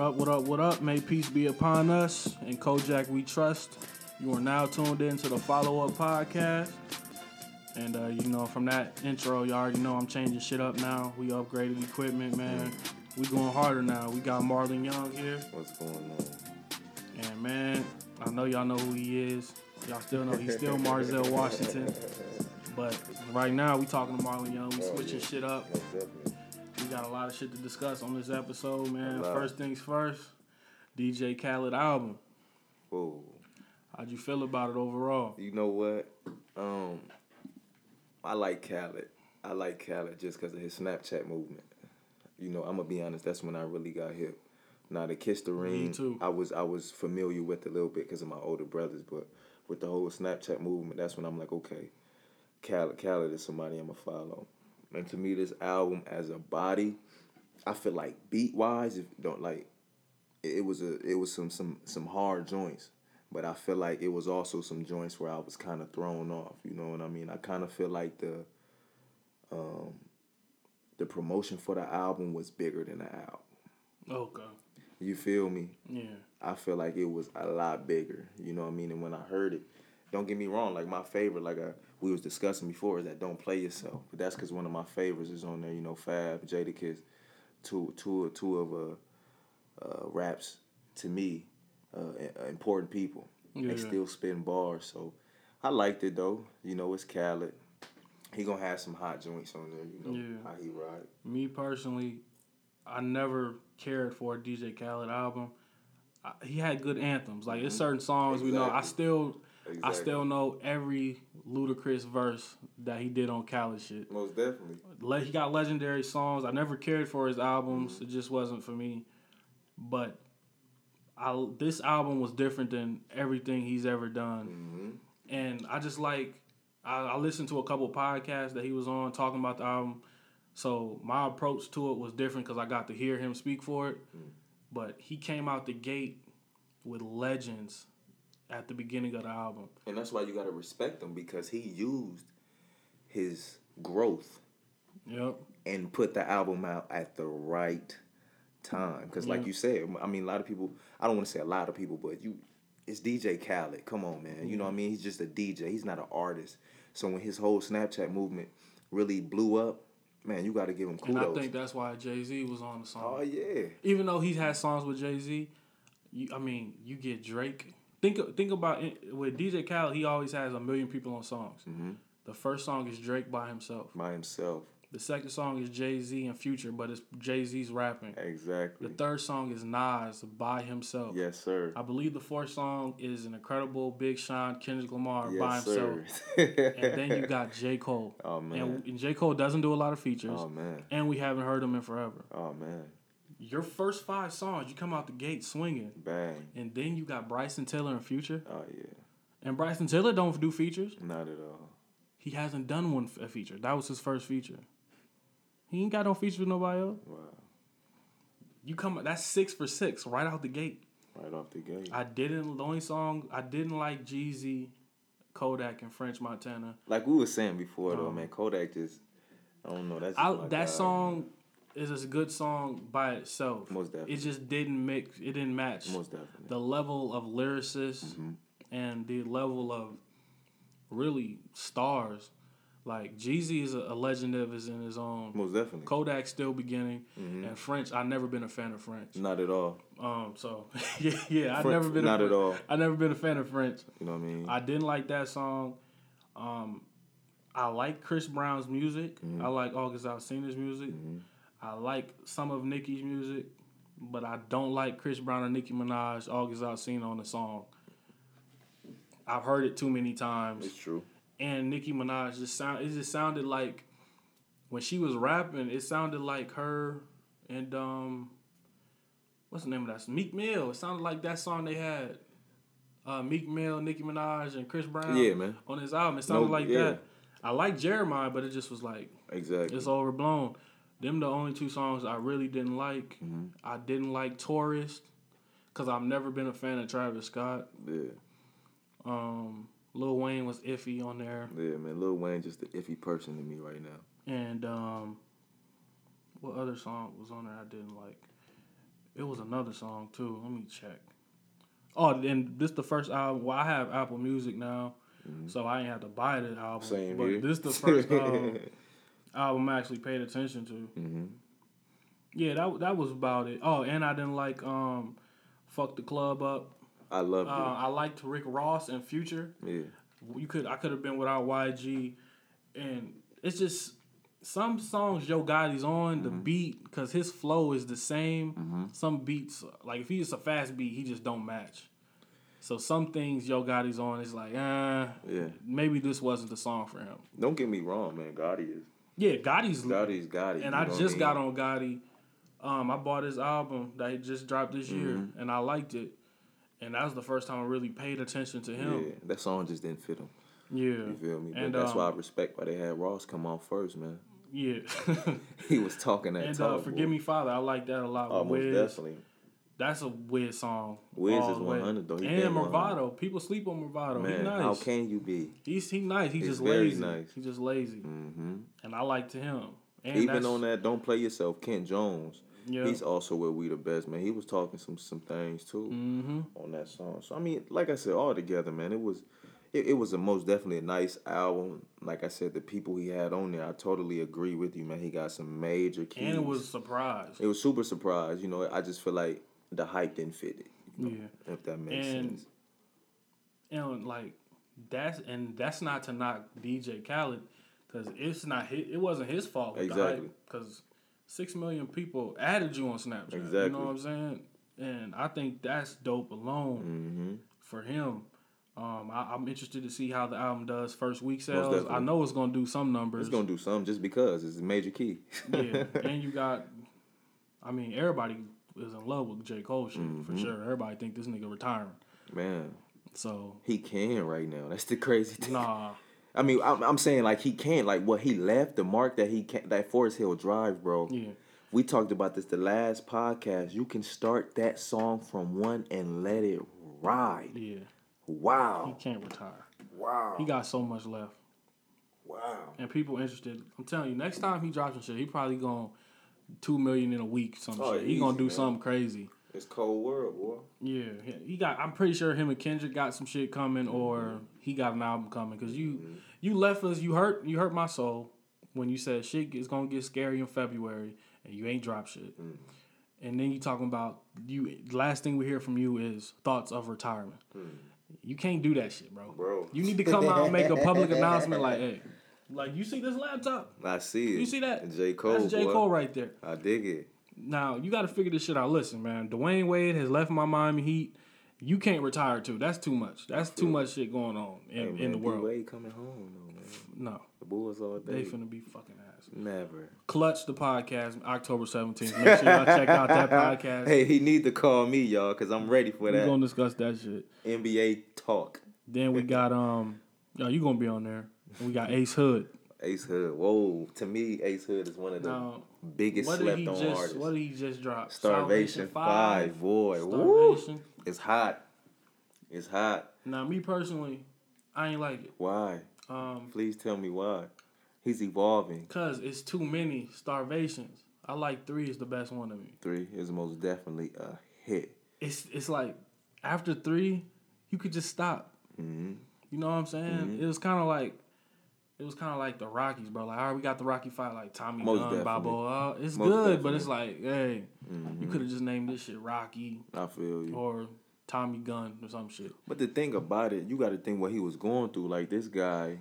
up, what up, what up? May peace be upon us. And Kojak we trust. You are now tuned in to the follow up podcast. And uh, you know, from that intro, you all already know I'm changing shit up now. We upgraded equipment, man. We going harder now. We got Marlon Young here. What's going on? And man, I know y'all know who he is. Y'all still know he's still Marzell Washington. But right now we talking to Marlon Young. We Oh, switching yeah. shit up. We got a lot of shit to discuss on this episode, man. First things first, DJ Khaled album. Whoa. How'd you feel about it overall? You know what? Um, I like Khaled. I like Khaled just because of his Snapchat movement. You know, I'm gonna be honest. That's when I really got hip. Now the Kiss the Ring, too. I was I was familiar with a little bit because of my older brothers, but with the whole Snapchat movement, that's when I'm like, okay, Khaled, Khaled is somebody I'm gonna follow. And to me, this album as a body, I feel like beat wise, if don't like, it was a it was some some some hard joints, but I feel like it was also some joints where I was kind of thrown off. You know what I mean? I kind of feel like the um the promotion for the album was bigger than the album. Okay. You feel me? Yeah. I feel like it was a lot bigger. You know what I mean? And when I heard it, don't get me wrong. Like my favorite, like I, we was discussing before, is that "Don't Play Yourself." But that's because one of my favorites is on there. You know, Fab, Jadakiss, two, two, two of uh, uh, raps to me, uh, important people. Yeah. They still spin bars, so I liked it though. You know, it's Khaled. He gonna have some hot joints on there. You know Yeah. how he ride. Me personally, I never cared for a DJ Khaled album. I, he had good anthems. Like there's certain songs we know. I Exactly. still, I still know every Ludacris verse that he did on Khaled shit. Most definitely. Le- he got legendary songs. I never cared for his albums. It just wasn't for me. But I this album was different than everything he's ever done. hmm And I just like I, I listened to a couple podcasts that he was on talking about the album. So my approach to it was different because I got to hear him speak for it. But he came out the gate with legends at the beginning of the album. And that's why you gotta respect him because he used his growth Yep. and put the album out at the right time. Because like Yeah. you said, I mean, a lot of people. I don't want to say a lot of people, but you, it's DJ Khaled. Come on, man. You know what I mean? He's just a DJ. He's not an artist. So when his whole Snapchat movement really blew up, man, you got to give him And kudos. I think that's why Jay Z was on the song. oh yeah, even though he's had songs with Jay Z, you, I mean, you get Drake. Think think about it, with DJ Khaled. He always has a million people on songs. Mhm. The first song is Drake by himself. by himself. The second song is Jay Z and Future, but it's Jay Z's rapping. Exactly. The third song is Nas by himself. yes, sir. I believe the fourth song is an incredible Big Sean Kendrick Lamar by Yes, himself. sir. And then you got J Cole. Oh man. And, and J Cole doesn't do a lot of features, oh man. and we haven't heard him in forever. Oh man. Your first five songs, you come out the gate swinging. Bang. And then you got Bryson Tiller and Future. Oh yeah. And Bryson Tiller don't do features. Not at all. He hasn't done one a feature. That was his first feature. He ain't got no feature with nobody else. Wow. You come that's six for six right out the gate. Right off the gate. I didn't the only song I didn't like Jeezy, Kodak, and French Montana. Like we were saying before, though, Um, man, Kodak just, I don't know. That's I, that song is a good song by itself. Most definitely. It just didn't mix. It didn't match. Most definitely. the level of lyricists Mhm. and the level of really stars. Like Jeezy is a, legend of his in his own. Most definitely. Kodak still beginning, Mhm. and French. I've never been a fan of French. Not at all. Um, so yeah, yeah, I Fr- never been Not a, at all. I never been a fan of French. You know what I mean? I didn't like that song. Um, I like Chris Brown's music. Mhm. I like August Alsina's music. Mhm. I like some of Nicki's music, but I don't like Chris Brown or Nicki Minaj, August Alsina on the song. I've heard it too many times, It's true. and Nicki Minaj just sound. It just sounded like when she was rapping. It sounded like her and um, what's the name of that? Meek Mill. It sounded like that song they had. Uh, Meek Mill, Nicki Minaj, and Chris Brown Yeah, man. on his album. It sounded No, like yeah. that. I like Jeremih, but it just was like Exactly. it's overblown. Them the only two songs I really didn't like. Mhm. I didn't like Tourist because I've never been a fan of Travis Scott. Yeah. Um, Lil Wayne was iffy on there, Yeah, man. Lil Wayne just the iffy person to me right now. and um, what other song was on there I didn't like? It was another song too. Let me check. Oh, and this the first album. Well, I have Apple Music now, so I ain't have to buy the album. Mm-hmm. Same but here. this the first um, album I actually paid attention to. hmm Yeah, that that was about it. Oh, and I didn't like um, fuck the club up. I love Uh, I liked Rick Ross and Future. Yeah. You could I could have been without YG, and it's just some songs Yo Gotti's on the beat because his flow is the same. Some beats like if he's a fast beat, he just don't match. So some things Yo Gotti's on is like, uh, Yeah. maybe this wasn't the song for him. Don't get me wrong, man. Gotti is Yeah, Gotti's Gotti's Gotti. and I just mean? got on Gotti. Um, I bought his album that he just dropped this year, Mm-hmm. and I liked it. And that was the first time I really paid attention to Yeah, him. that song just didn't fit him. Yeah, You feel me? But And, that's why I um, respect why they had Ross come on first, man. yeah. He was talking that and talk. uh, boy. forgive me, Father, I like that a lot. With most Wiz. definitely. That's a Wiz song. Wiz is 100 though. He and been 100. Mavado, people sleep on Mavado. Man, He's nice. how can you be? He's he nice. He's He's just very lazy. nice. He's just lazy, Mm-hmm. and I like to him. And Even on that, don't play yourself. Kent Jones, yeah. he's also where we the best, man. He was talking some some things too mm-hmm. on that song. So I mean, like I said, all together, man, it was. It, it was a most definitely a nice album. Like I said, the people he had on there, I totally agree with you, man. He got some major keys. And it was a surprise. It was super surprised. You know, I just feel like the hype didn't fit it. you know, Yeah. If that makes And- sense. and like that's and that's not to knock DJ Khaled because it's not his, it wasn't his fault Exactly. because six million people added you on Snapchat. Exactly. You know what I'm saying? And I think that's dope alone Mm-hmm. for him. Um, I, I'm interested to see how the album does first week sales. I know it's gonna do some numbers. It's gonna do some just because it's a major key. yeah, and you got, I mean, everybody is in love with J Cole shit Mm-hmm. for sure. Everybody think this nigga retiring. Man, So he can right now. That's the crazy thing. nah, I mean, I'm, I'm saying like he can't Like what he left, the mark that he can't. that Forest Hill Drive, bro. yeah. We talked about this the last podcast. You can start that song from one and let it ride. Yeah, Wow. he can't retire. Wow. He got so much left, wow. and people interested. I'm telling you, next time he drops some shit, he probably going two million in a week. Some Oh, shit. He gonna do man. something crazy. It's cold world, boy. Yeah, he- got. I'm pretty sure him and Kendrick got some shit coming, or he got an album coming. Cause you, mm-hmm. you left us. You hurt. You hurt my soul when you said shit is gonna get scary in February, and you ain't drop shit. Mm-hmm. And then you talking about you. Last thing we hear from you is thoughts of retirement. Mm-hmm. You can't do that shit, bro. Bro. You need to come out and make a public announcement like, hey, like you see this laptop. I see it. You see that? J. Cole. That's J boy. Cole right there. I dig it. Now you got to figure this shit out. Listen, man, Dwyane Wade has left my Miami Heat. You can't retire too. That's too much. That's too much shit going on in, Hey, in the world. D-Wade coming home, though, man. No, The Bulls all day. they finna be fucking ass. Never. Clutch the podcast October seventeenth. Make sure y'all check out that podcast. Hey, he need to call me, y'all, because I'm ready for that. We're gonna discuss that shit. NBA talk. Then we got um, yo, you gonna be on there. We got Ace Hood. Ace Hood. Whoa. To me, Ace Hood is one of the Now, biggest what slept he on just? artists. What did he just drop? Starvation 5, boy. Woo. It's hot. It's hot. Now, me personally, I ain't like it. Why? Um, Please tell me why. He's evolving. Cause it's too many starvations. I like three is the best one to me. Three is most definitely a hit. It's it's like after three, you could just stop. hmm You know what I'm saying? Mm-hmm. It was kind of like it was kind of like the Rockies, bro. Like, all right, we got the Rocky fight, like Tommy Most Gunn, definitely. Balboa. Uh, it's Most good, but it's like, hey, you Mhm. could have just named this shit Rocky I feel you. or Tommy Gunn or some shit. But the thing about it, you got to think what he was going through. Like this guy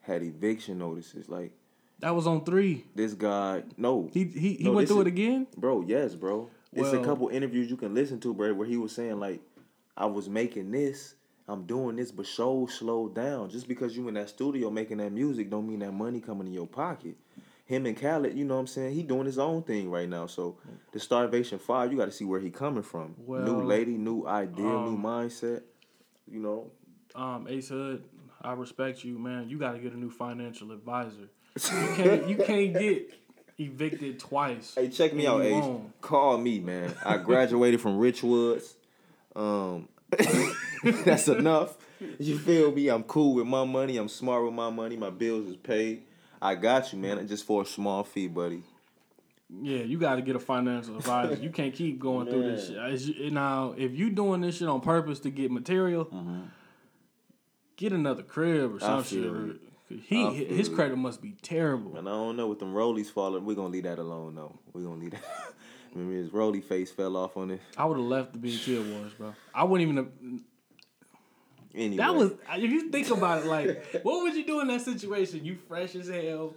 had eviction notices. Like That was on three. this guy, no, He he, he No, went through is- it again. bro, yes, bro. it's a couple interviews you can listen to, bro, where he was saying like, I was making this, I'm doing this, but show slowed down. Just because you in that studio making that music, don't mean that money coming in your pocket. Him and Khaled, you know what I'm saying? He doing his own thing right now. So the Starvation Five, you got to see where he coming from. new lady, new idea, new um, mindset. You know, Um, Ace Hood, I respect you, man. You got to get a new financial advisor. You can't you can't get evicted twice. Hey, check me out, Ace. Call me, man. I graduated from Richwoods. Um, that's enough. You feel me? I'm cool with my money. I'm smart with my money. My bills is paid. I got you, man. Just for a small fee, buddy. Yeah, you got to get a financial advisor. you can't keep going through this shit. Now, if you doing this shit on purpose to get material, mm-hmm. get another crib or some shit. you. He his credit must be terrible. And I don't know with them rollies falling. We're gonna leave that alone though. We're gonna leave that. Remember his rolly face fell off on it. I would have left the BET Awards, bro. I wouldn't even. Have, Anyway, that was if you think about it, like what would you do in that situation? You fresh as hell.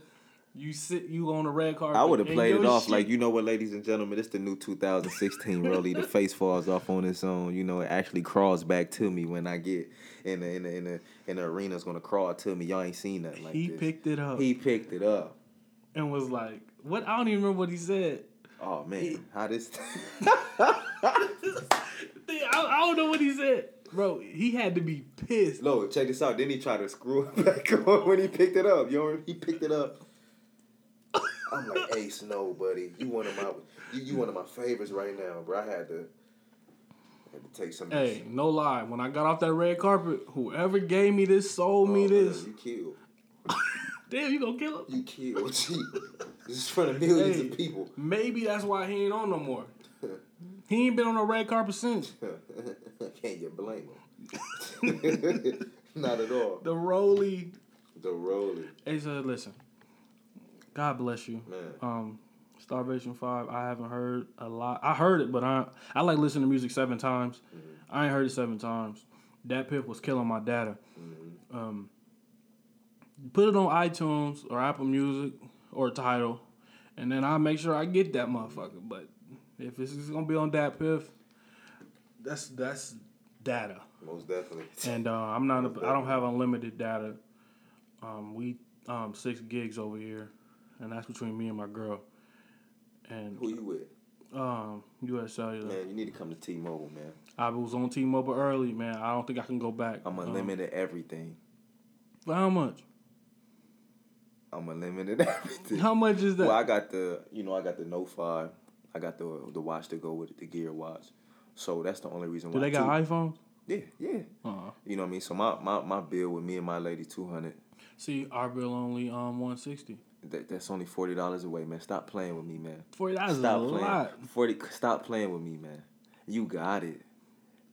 You sit. You on a red carpet. I would have played it off shit- like you know what, ladies and gentlemen, it's the new 2016 really. The face falls off on its own. You know, it actually crawls back to me when I get in the in the in the, in the arena. It's gonna crawl to me. Y'all ain't seen nothing like he this. picked it up He picked it up. and was like, "What? I don't even remember what he said." Oh man, how this? I, I don't know what he said, bro. He had to be pissed. No, check this out. Then he tried to screw it back on when he picked it up. You know, he picked it up. I'm like, hey, Snow, buddy, you one of my you, you one of my favorites right now, bro. I had to had to take some. Hey, no lie. When I got off that red carpet, whoever gave me this, sold Oh, me man, this. You killed. Damn, you gonna kill him? You killed. Gee, this is front of millions Hey. of people. Maybe that's why he ain't on no more. He ain't been on a red carpet since. Can't you blame him? Not at all. The Roly. The Roly. He said, "Listen, God bless you. man. Um, Starvation Five. I haven't heard a lot. I heard it, but I I like listening to music seven times. I ain't heard it seven times. DatPiff was killing my data. Um, put it on iTunes or Apple Music or Tidal, and then I'll make sure I get that motherfucker. But if it's gonna be on DatPiff, that's that's data. Most definitely. And uh, I'm not. A, I don't have unlimited data. Um, we um, six gigs over here, and that's between me and my girl. And Who you with? um, U.S. Cellular. Man, you need to come to T-Mobile, man. I was on T-Mobile early, man. I don't think I can go back. I'm Um, unlimited everything. for how much? I'm unlimited everything. How much is that? Well, I got the, you know, I got the Note Five. I got the the watch to go with it, the Gear watch. So that's the only reason Do why. they got too. iPhones? Yeah, yeah. Uh-huh. You know what I mean? So my my, my bill with me and my lady two hundred. see, our bill only um 160. That, that's only forty dollars away, man. Stop playing with me, man. Forty dollars is a playing. lot. Forty. Stop playing with me, man. You got it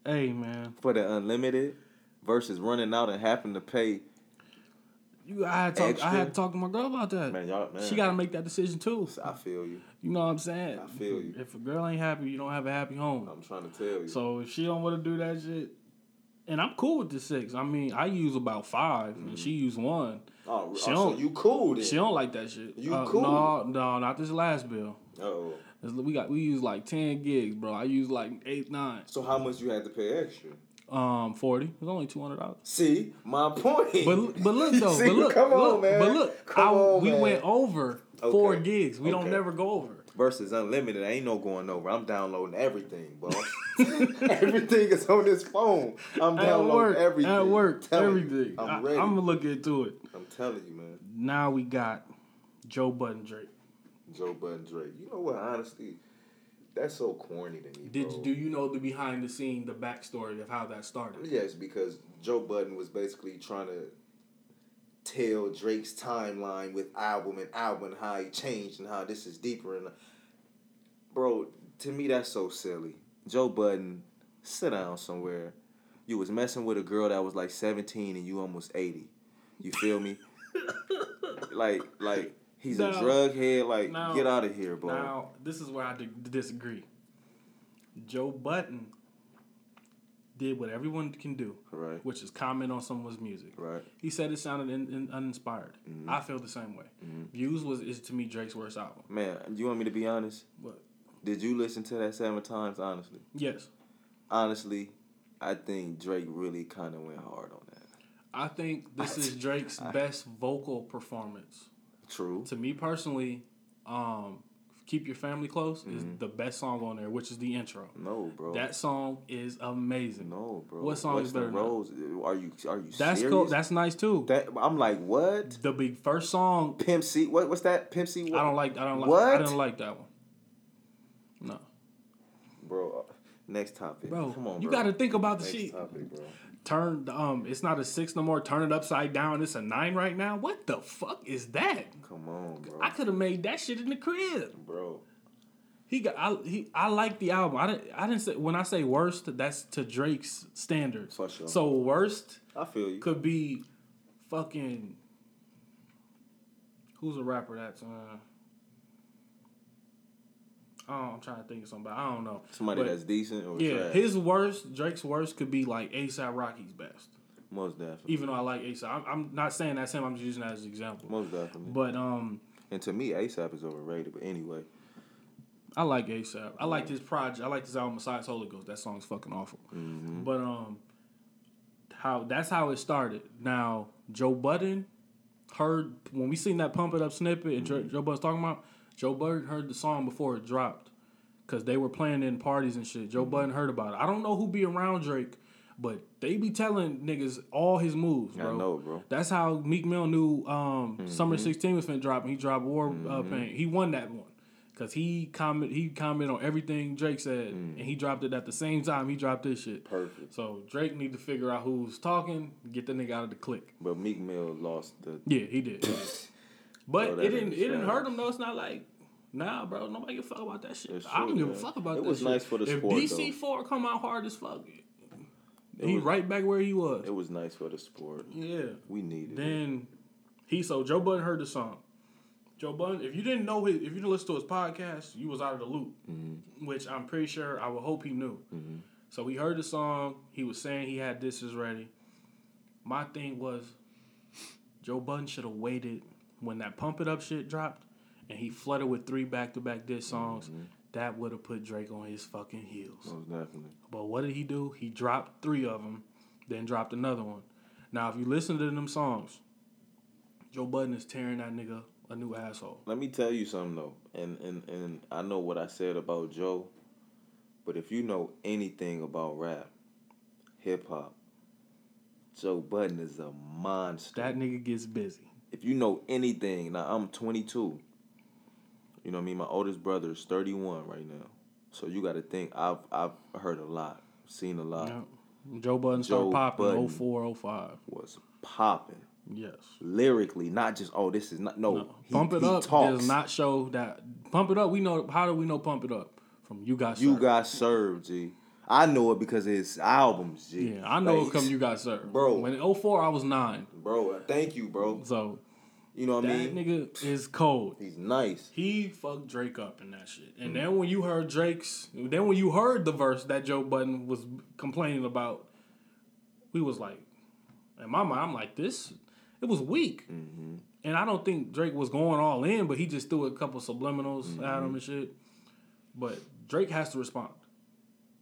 Hey, man, for the unlimited versus running out and having to pay. You. I had talk, I had to talk to my girl about that. Man, y'all, man. She got to make that decision too. I feel you. You know what I'm saying? I feel you. If a girl ain't happy, you don't have a happy home. I'm trying to tell you. So if she don't want to do that shit, and I'm cool with the six. I mean, I use about 5 Mm-hmm. and she use one. oh, she oh, so don't- you cool then? She don't like that shit. You Uh, cool. No, no, not this last bill. Oh. We got we use like ten gigs, bro. I use like eight, nine. So how much you had to pay extra? Um, forty. It's only two hundred dollars. See, my point. But but look though, See, but look, come on, man. But look, Come I, on, we man. went over four Okay. gigs. We don't never go over. versus unlimited, ain't no going over. I'm downloading everything, boss. everything is on this phone. I'm At downloading work, everything. at work, you. everything. I'm ready. I'm gonna look into it. I'm telling you, man. Now we got Joe Budden Drake. Joe Budden Drake. You know what? Honestly, that's so corny to me. Did bro. do you know the behind the scene, the backstory of how that started? Yes, because Joe Budden was basically trying to tell Drake's timeline with album and album and how he changed and how this is deeper and bro, to me that's so silly. Joe Budden, sit down somewhere. You was messing with a girl that was like seventeen and you almost eighty. You feel me? like like he's a drug head. Like now- get out of here, bro. Now this is where I disagree. Joe Budden did what everyone can do, right, which is comment on someone's music. right. He said it sounded in, in, uninspired. Mm-hmm. I feel the same way. Views was is to me Drake's worst album. Man, do you want me to be honest? But Did you listen to that seven times? Honestly. yes, honestly, I think Drake really kind of went hard on that. I think this is Drake's best vocal performance. True. To me personally, um, "Keep Your Family Close" is Mm-hmm. the best song on there, which is the intro. No, bro. That song is amazing. no, bro. What song is better the than that? rose? Are you are you That's serious? cool. That's nice too. that. I'm like, what? the big first song. Pimp C. What? What's that? Pimp C. What? I don't like. I don't like. what? I didn't like that one. No. bro. Next topic, bro. Come on, you got to think about the Next shit. topic, bro. Turn um, it's not a six no more. Turn it upside down. It's a nine right now. What the fuck is that? Come on, bro. I could have made that shit in the crib. bro. He got I he I like the album. I didn't I didn't say when I say worst, that's to Drake's standards. For sure. So worst I feel you. could be fucking who's a rapper that's uh Oh, I'm trying to think of somebody. I don't know. Somebody But, that's decent or yeah. trash. His worst, Drake's worst could be like ASAP Rocky's best. Most definitely. Even though I like ASAP, I'm, I'm not saying that's him. I'm just using that as an example. Most definitely. But um, and to me, ASAP is overrated. But anyway, I like ASAP. I like this project. I like this album besides Holy Ghost. That song's fucking awful. Mm-hmm. But um, how that's how it started. Now Joe Budden heard when we seen that pump it up snippet and Mm-hmm. Joe Joe Budden's talking about. Joe Budden heard the song before it dropped, cause they were playing it in parties and shit. Joe Mm-hmm. Budden heard about it. I don't know who be around Drake, but they be telling niggas all his moves, bro. I know, bro. That's how Meek Mill knew um, Mm-hmm. Summer 16 was finna drop and he dropped War uh, Paint. He won that one. Cause he comment he commented on everything Drake said and he dropped it at the same time he dropped this shit. Mm. Perfect. So Drake need to figure out who's talking, get the nigga out of the clique. But Meek Mill lost the. Yeah, he did. But it didn't it didn't hurt him though. It's not like nah, bro. Nobody give a fuck about that shit. It's I don't true, give a fuck about It that It was shit. nice for the if sport, DC four come out hard as fuck, he was- right back where he was. It was nice for the sport. yeah. We needed it. Then he so Joe Budden heard the song. Joe Budden, if you didn't know his, if you didn't listen to his podcast, you was out of the loop, Mm-hmm. which I'm pretty sure I would hope he knew. So he heard the song. He was saying he had this is ready. My thing was, Joe Budden should have waited when that pump it up shit dropped, and he flooded with three back to back diss songs. Mm-hmm. That would have put Drake on his fucking heels. Most definitely. But what did he do? He dropped three of them, then dropped another one. Now, if you listen to them songs, Joe Budden is tearing that nigga a new asshole. Let me tell you something though, and and and I know what I said about Joe, but if you know anything about rap, hip hop, Joe Budden is a monster. That nigga gets busy. If you know anything, now I'm 22. You know what I mean? My oldest brother is 31 right now. So you got to think I've I've heard a lot, seen a lot. Yeah. Joe Budden Joe started popping Budden. 04, 05. Was popping Yes. lyrically, not just oh this is not no. No. He, Pump It Up talks. does not show that. Pump It Up, we know. How do we know Pump It Up? From You Got You Served. got served, G. I know it because his albums, G. Yeah, I know Like, it come You Got Served. Bro. When in 04, I was nine. bro. Thank you, bro. So You know what I mean? that nigga is cold. He's nice. He fucked Drake up in that shit. Mm. And then when you heard Drake's, then when you heard the verse that Joe Budden was complaining about, we was like, in my mind, I'm like, this, it was weak. Mm-hmm. And I don't think Drake was going all in, but he just threw a couple subliminals Mm-hmm. at him and shit. But Drake has to respond.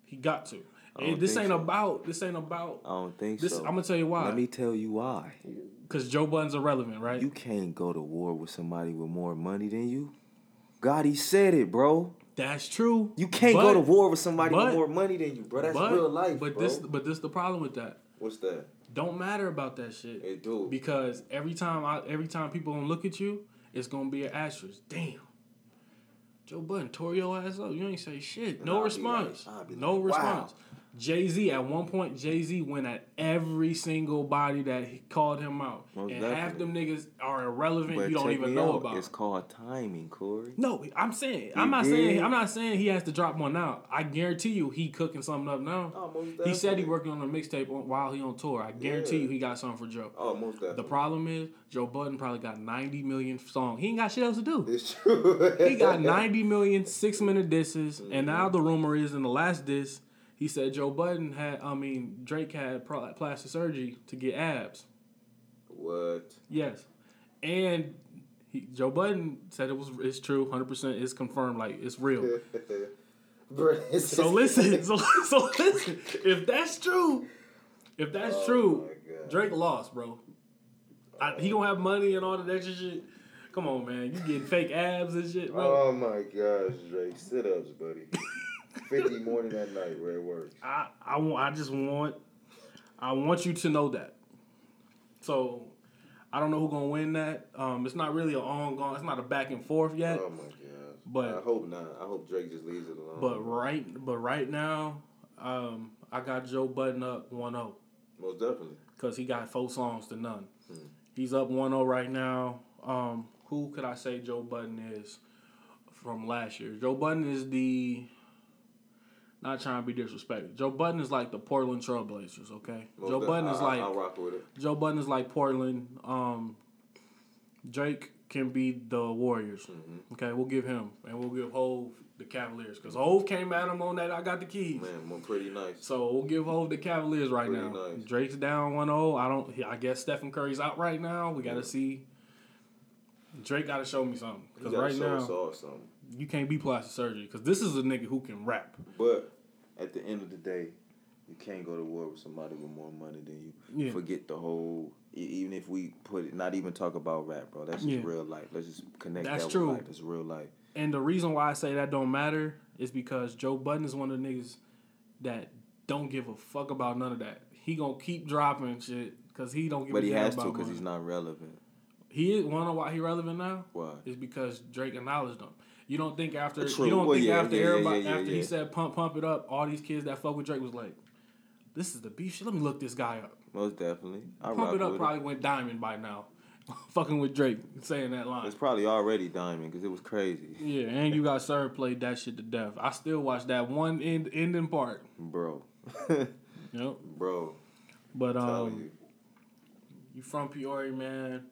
He got to. And this ain't so. about. This ain't about. I don't think This so. I'm gonna tell you why. Let me tell you why. Because Joe Budden's irrelevant, right? You can't go to war with somebody with more money than you. God, he said it, bro. That's true. You can't But- go to war with somebody but- with more money than you, bro. That's but, real life, But bro. this, but this the problem with that. What's that? Don't matter about that shit. It do. Because every time I every time people gonna look at you, it's gonna be an asterisk. Damn. Joe Budden tore your ass up. You ain't say shit. No response. like- no response. wow. Jay Z at one point, Jay Z went at every single body that he called him out, Most and half them niggas are irrelevant. But you don't even know out. about. It's called timing, Corey. no, I'm saying He I'm not did. saying I'm not saying he has to drop one out. I guarantee you he cooking something up now. Oh, most He said he working on a mixtape while he on tour. I guarantee Yeah. you he got something for Joe. Oh, most definitely. The problem is Joe Budden probably got 90 million songs. He ain't got shit else to do. It's true. He got 90 million six minute disses, Mm-hmm. and now the rumor is in the last diss, he said Joe Budden had, I mean Drake had plastic surgery to get abs. What? Yes, and he, Joe Budden said it was it's true, 100. percent It's confirmed, like it's real. So listen, so, so listen. If that's true, if that's Oh true. Drake lost, bro. I, he don't have money and all that extra shit. Come on, man. You getting fake abs and shit, bro. Oh my gosh, Drake. Sit ups, buddy. 50 morning at night where it works. I, I want. I just want. I want you to know that. So, I don't know who gonna win that. Um, it's not really an ongoing. It's not a back and forth yet. Oh my gosh. But- I hope not. I hope Drake just leaves it alone. But right, but right now, Um, I got Joe Budden up 1-0 Most definitely. because he got four songs to none. Hmm. He's up 1-0 right now. Um, who could I say Joe Budden is from last year? Joe Budden is the not trying to be disrespectful. Joe Budden is like the Portland Trailblazers, okay? Most Joe Budden is I, like I, rock with it. Joe Budden is like Portland. Um, Drake can be the Warriors. Mm-hmm. Okay, we'll give him, and we'll give Hove the Cavaliers because Hove came at him on that. I got the keys. Man, well, pretty nice. So we'll give Hove the Cavaliers right Pretty now. nice. Drake's down 1-0. I don't. I guess Stephen Curry's out right now. We got to Yeah. see. Drake got to show me something because right now you can't be plastic surgery because this is a nigga who can rap. But at the end of the day, you can't go to war with somebody with more money than you. Yeah. Forget the whole. Even if we put it, not even talk about rap, bro. That's just Yeah. real life. Let's just connect That's that true. life. It's real life. And the reason why I say that don't matter is because Joe Budden is one of the niggas that don't give a fuck about none of that. He gonna keep dropping shit because he don't give But a he has to because he's not relevant. He is wanna know why he relevant now Why? is because Drake acknowledged him. You don't think after True. you don't Well, think yeah, after yeah, everybody yeah, after he said pump pump it up, all these kids that fuck with Drake was like, this is the beef shit. Let me look this guy up. Most definitely. I Pump it up probably went diamond by now. Fucking with Drake saying that line. It's probably already diamond because it was crazy, Yeah, and you got Sir played that shit to death. I still watch that one end ending part. bro. Yep. bro, But um, you. you from Peoria, man.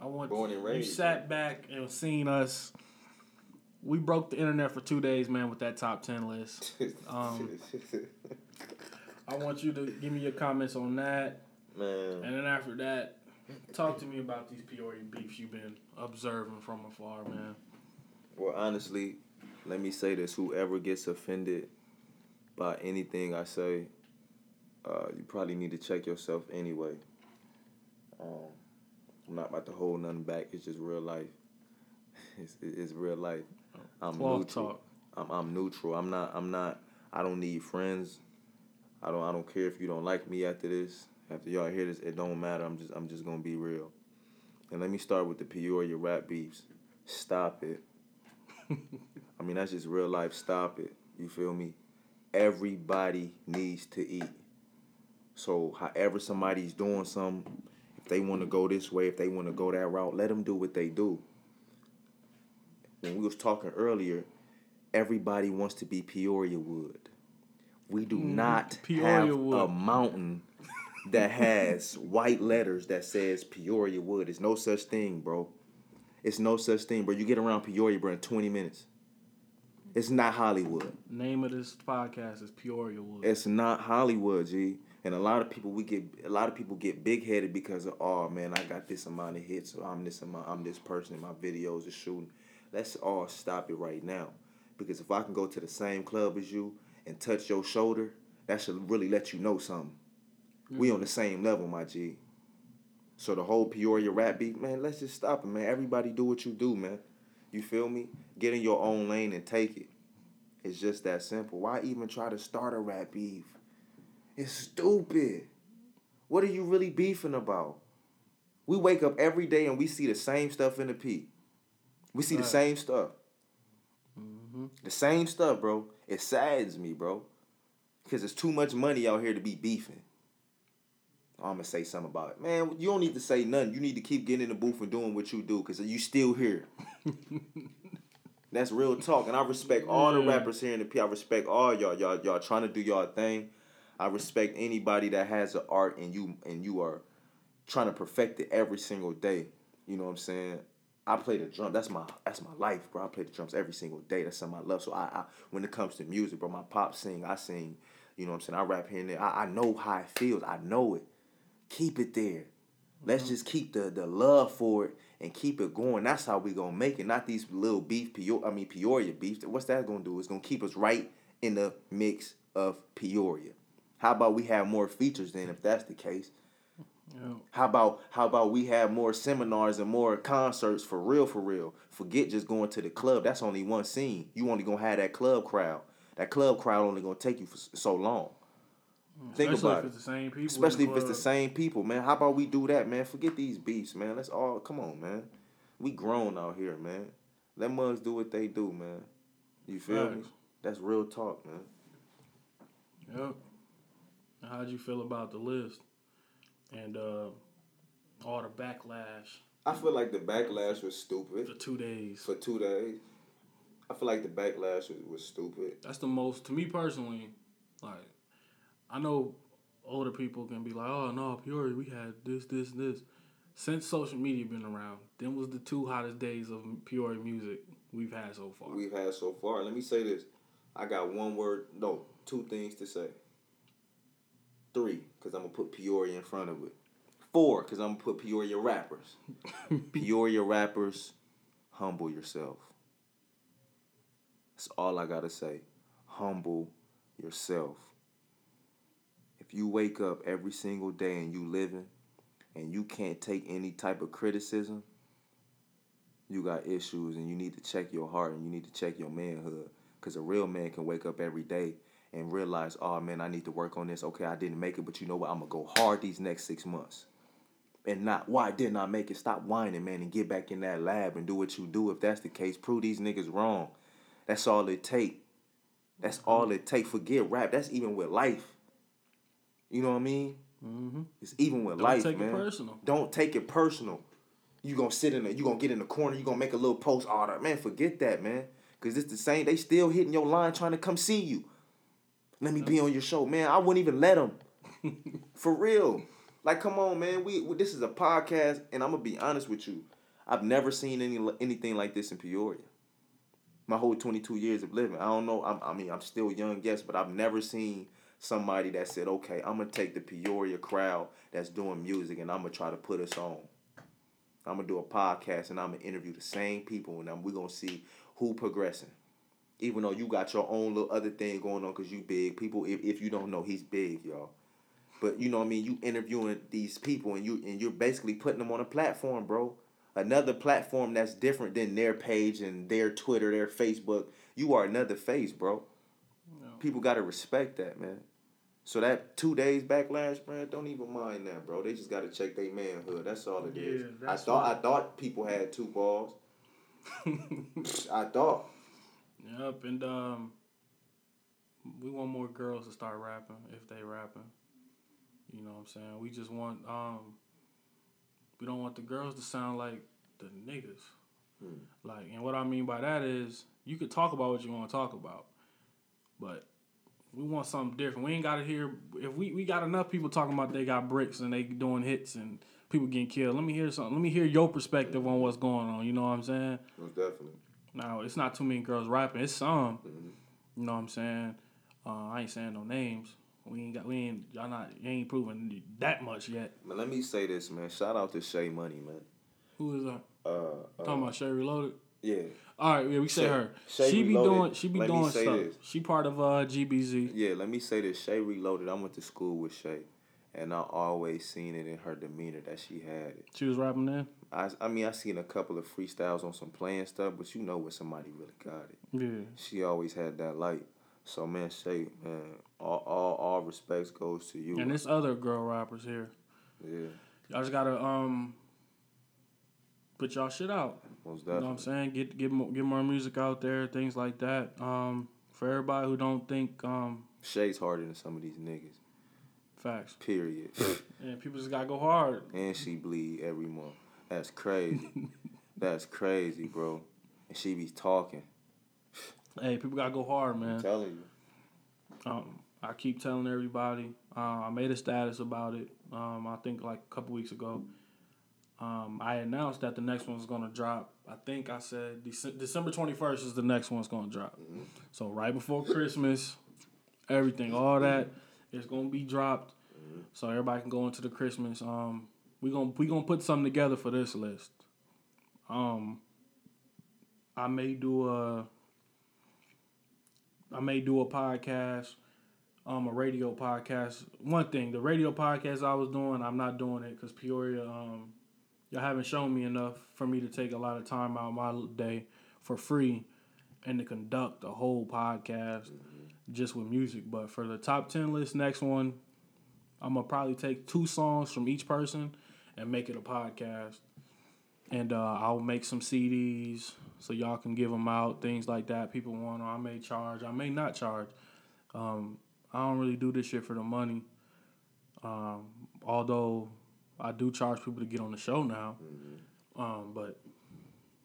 I want Born and you raised, sat back and seen us. We broke the internet for two days, man, with that top ten list. Um, I want you to give me your comments on that, man, and then after that, talk to me about these Peoria beefs you've been observing from afar, man. Well, honestly, let me say this: whoever gets offended by anything I say, uh, you probably need to check yourself anyway. Um, I'm not about to hold nothing back. It's just real life. It's, it's real life. I'm Cloth neutral. talk. I'm, I'm neutral. I'm not. I'm not. I don't need friends. I don't. I don't care if you don't like me after this. After y'all hear this, it don't matter. I'm just. I'm just gonna be real. And let me start with the Peoria rap beefs. Stop it. I mean, that's just real life. Stop it. You feel me? Everybody needs to eat. So, however somebody's doing something, if they want to go this way, if they want to go that route, let them do what they do. When we was talking earlier, everybody wants to be Peoria Wood. We do mm-hmm. not Peoria have a mountain that has white letters that says Peoria Wood. It's no such thing, bro. It's no such thing, bro. You get around Peoria, bro, in 20 minutes. It's not Hollywood. Name of this podcast is Peoria Wood. It's not Hollywood, G. And a lot of people we get a lot of people get big headed because of oh man, I got this amount of hits, so I'm this amount I'm this person, in my videos are shooting. Let's all stop it right now. Because if I can go to the same club as you and touch your shoulder, that should really let you know something. We hmm. on the same level, my G. So the whole Peoria rap beat, man, let's just stop it, man. Everybody do what you do, man. You feel me? Get in your own lane and take it. It's just that simple. Why even try to start a rap beef? It's stupid. What are you really beefing about? We wake up every day and we see the same stuff in the P. We see the same stuff. hmm The same stuff, bro. It saddens me, bro. Because there's too much money out here to be beefing. I'm gonna say something about it. Man, you don't need to say nothing. You need to keep getting in the booth and doing what you do because you still here. That's real talk. And I respect all the rappers here in the P. I respect all y'all. Y'all y'all trying to do y'all thing. I respect anybody that has an art and you and you are trying to perfect it every single day. You know what I'm saying? I play the drum. That's my that's my life, bro. I play the drums every single day. That's something I love. So I, I when it comes to music, bro, my pop sing, I sing. You know what I'm saying? I rap here and there. I, I know how it feels. I know it. Keep it there. Let's mm-hmm. just keep the the love for it and keep it going. That's how we gonna make it. Not these little beef, Peoria, I mean Peoria beef. What's that gonna do? It's gonna keep us right in the mix of Peoria. How about we have more features then if that's the case? Yeah. How about how about we have more seminars and more concerts for real for real? Forget just going to the club. That's only one scene. You only gonna have that club crowd. That club crowd only gonna take you for so long. Hmm, Think Especially about if it. it's the same people. Especially if it's the same people, man. How about we do that, man? Forget these beefs, man. Let's all come on, man. We grown out here, man. Let mugs do what they do, man. You feel me? That's real talk, man. Yep. How'd you feel about the list and uh, all the backlash I feel like the backlash was stupid for two days? for two days. I feel like the backlash was, was stupid. That's the most to me personally. Like, I know older people can be like, "Oh no, Peoria, we had this, this, this." Since social media been around, them was the two hottest days of Peoria music we've had so far. we've had so far. Let me say this. I got one word, no, two things to say. Three, because I'm to put Peoria in front of it. Four, because I'm to put Peoria rappers. Peoria rappers, humble yourself. That's all I got to say. Humble yourself. If you wake up every single day and you living and you can't take any type of criticism, you got issues and you need to check your heart and you need to check your manhood. Because a real man can wake up every day and realize, oh man, I need to work on this. Okay, I didn't make it, but you know what? I'm to go hard these next six months. And not, why didn't I make it? Stop whining, man, and get back in that lab and do what you do. If that's the case, prove these niggas wrong. That's all it take. That's all it take. Forget rap. That's even with life. You know what I mean? mm-hmm. It's even with Don't life, take man. it personal. Don't take it personal. You gonna sit in the, you gonna get in the corner, you gonna make a little post order. Man, forget that, man. Cause it's the same, they still hitting your line trying to come see you. Let me be on your show. Man, I wouldn't even let them. For real. Like, come on, man. We, we this is a podcast, and I'm gonna be honest with you. I've never seen any anything like this in Peoria. My whole 22 years of living. I don't know. I'm, I mean, I'm still young, yes, but I've never seen somebody that said, "Okay, I'm gonna take the Peoria crowd that's doing music, and I'm gonna try to put us on. I'm gonna do a podcast, and I'm gonna interview the same people, and I'm, we're gonna see who progressing." Even though you got your own little other thing going on, cause you big. People, if, if you don't know, he's big, y'all. But you know what I mean. You interviewing these people, and you and you're basically putting them on a platform, bro. Another platform that's different than their page and their Twitter, their Facebook. You are another face, bro. Yeah. People gotta respect that, man. So that two days backlash, man, don't even mind that, bro. They just gotta check their manhood. That's all it is. Yeah, I thought I thought people had two balls. I thought. Yep, and um, we want more girls to start rapping if they rapping. You know what I'm saying? We just want um, we don't want the girls to sound like the niggas. Hmm. Like, and what I mean by that is you could talk about what you want to talk about, but we want something different. We ain't got to hear if we we got enough people talking about they got bricks and they doing hits and people getting killed. Let me hear something. Let me hear your perspective on what's going on. You know what I'm saying? Most definitely. Now it's not too many girls rapping. It's some. Mhm. You know what I'm saying? Uh, I ain't saying no names. We ain't got. We ain't. Y'all not. You ain't proven that much yet. Man, let me say this, man. Shout out to Shay Money, man. Who is that? Uh, uh Talking about Shay Reloaded. yeah, All right, yeah, we say Shay- her. Shay she be doing. She be Let doing stuff. this. She part of uh GBZ. yeah. Let me say this. Shay Reloaded. I went to school with Shay, and I always seen it in her demeanor that she had it. She was rapping then. I, I mean, I seen a couple of freestyles on some playing stuff, but you know when somebody really got it. Yeah. She always had that light. So man, Shay, man, all all, all respects goes to you. And there's other girl rappers here. yeah, Y'all just gotta um put y'all shit out. most definitely. You know what. I'm saying? Get get more, get more music out there, things like that. Um, for everybody who don't think um Shay's harder than some of these niggas. Facts. Period. And people just gotta go hard. and she bleed every month. That's crazy. That's crazy, bro. And she be talking. Hey, people gotta go hard, man. I'm telling you. Um, I keep telling everybody. Uh, I made a status about it. Um, I think like a couple weeks ago. Um, I announced that the next one's gonna drop. I think I said Dece- December twenty first is the next one's gonna drop. So right before Christmas, everything, all that is gonna be dropped. So everybody can go into the Christmas. Um, we gonna we gonna put something together for this list. Um, I may do a I may do a podcast, um, a radio podcast. One thing, the radio podcast I was doing, I'm not doing it because Peoria, um, y'all haven't shown me enough for me to take a lot of time out of my day for free and to conduct a whole podcast just with music. But for the top ten list, next one, I'm gonna probably take two songs from each person and make it a podcast. And uh, I'll make some CDs so y'all can give them out, things like that. People want, them. I may charge, I may not charge. Um, I don't really do this shit for the money. Um, although I do charge people to get on the show now. Mm-hmm. Um, but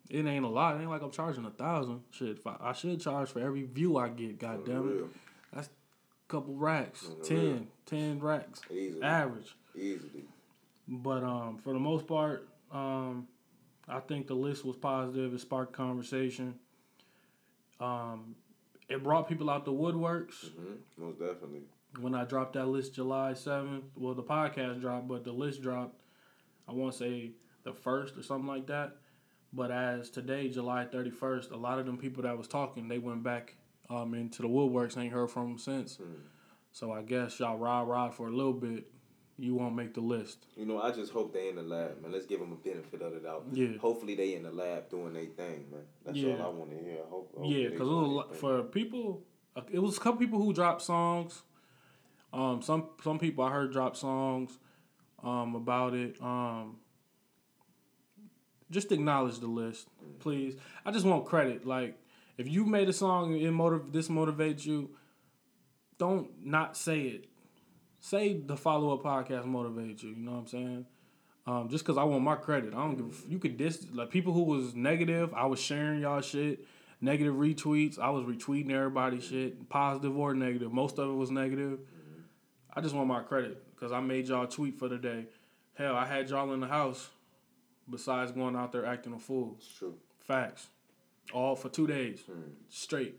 it ain't a lot. It ain't like I'm charging a thousand. Shit, I, I should charge for every view I get. God damn it, real. Couple racks, On the 10, 10 racks, Easily. average. Easily. But um, for the most part, um, I think the list was positive. It sparked conversation. Um, it brought people out the woodworks. Mm-hmm. Most definitely. When I dropped that list July seventh, well, the podcast dropped, but the list dropped. I want to say the first or something like that. But as today, July thirty first, a lot of them people that was talking, they went back um, into the woodworks. Ain't heard from them since. Hmm. So I guess y'all ride ride for a little bit. You won't make the list. You know, I just hope they in the lab, man. Let's give them a benefit of the doubt. Yeah. Hopefully they in the lab doing their thing, man. That's Yeah. all I want to hear. I hope. Yeah, because doing a their lot thing. for people. uh, It was a couple people who dropped songs. Um, some some people I heard drop songs, um, about it. Um, just acknowledge the list, please. I just want credit. Like, if you made a song and it motiv- this motivates you, don't not say it. Say the follow up podcast motivates you. You know what I'm saying? Um, just because I want my credit, I don't give. a f- You could dis like people who was negative. I was sharing y'all shit. Negative retweets. I was retweeting everybody's shit, positive or negative. Most of it was negative. I just want my credit because I made y'all tweet for the day. Hell, I had y'all in the house. Besides going out there acting a fool, It's true. facts, all for two days Hmm. straight.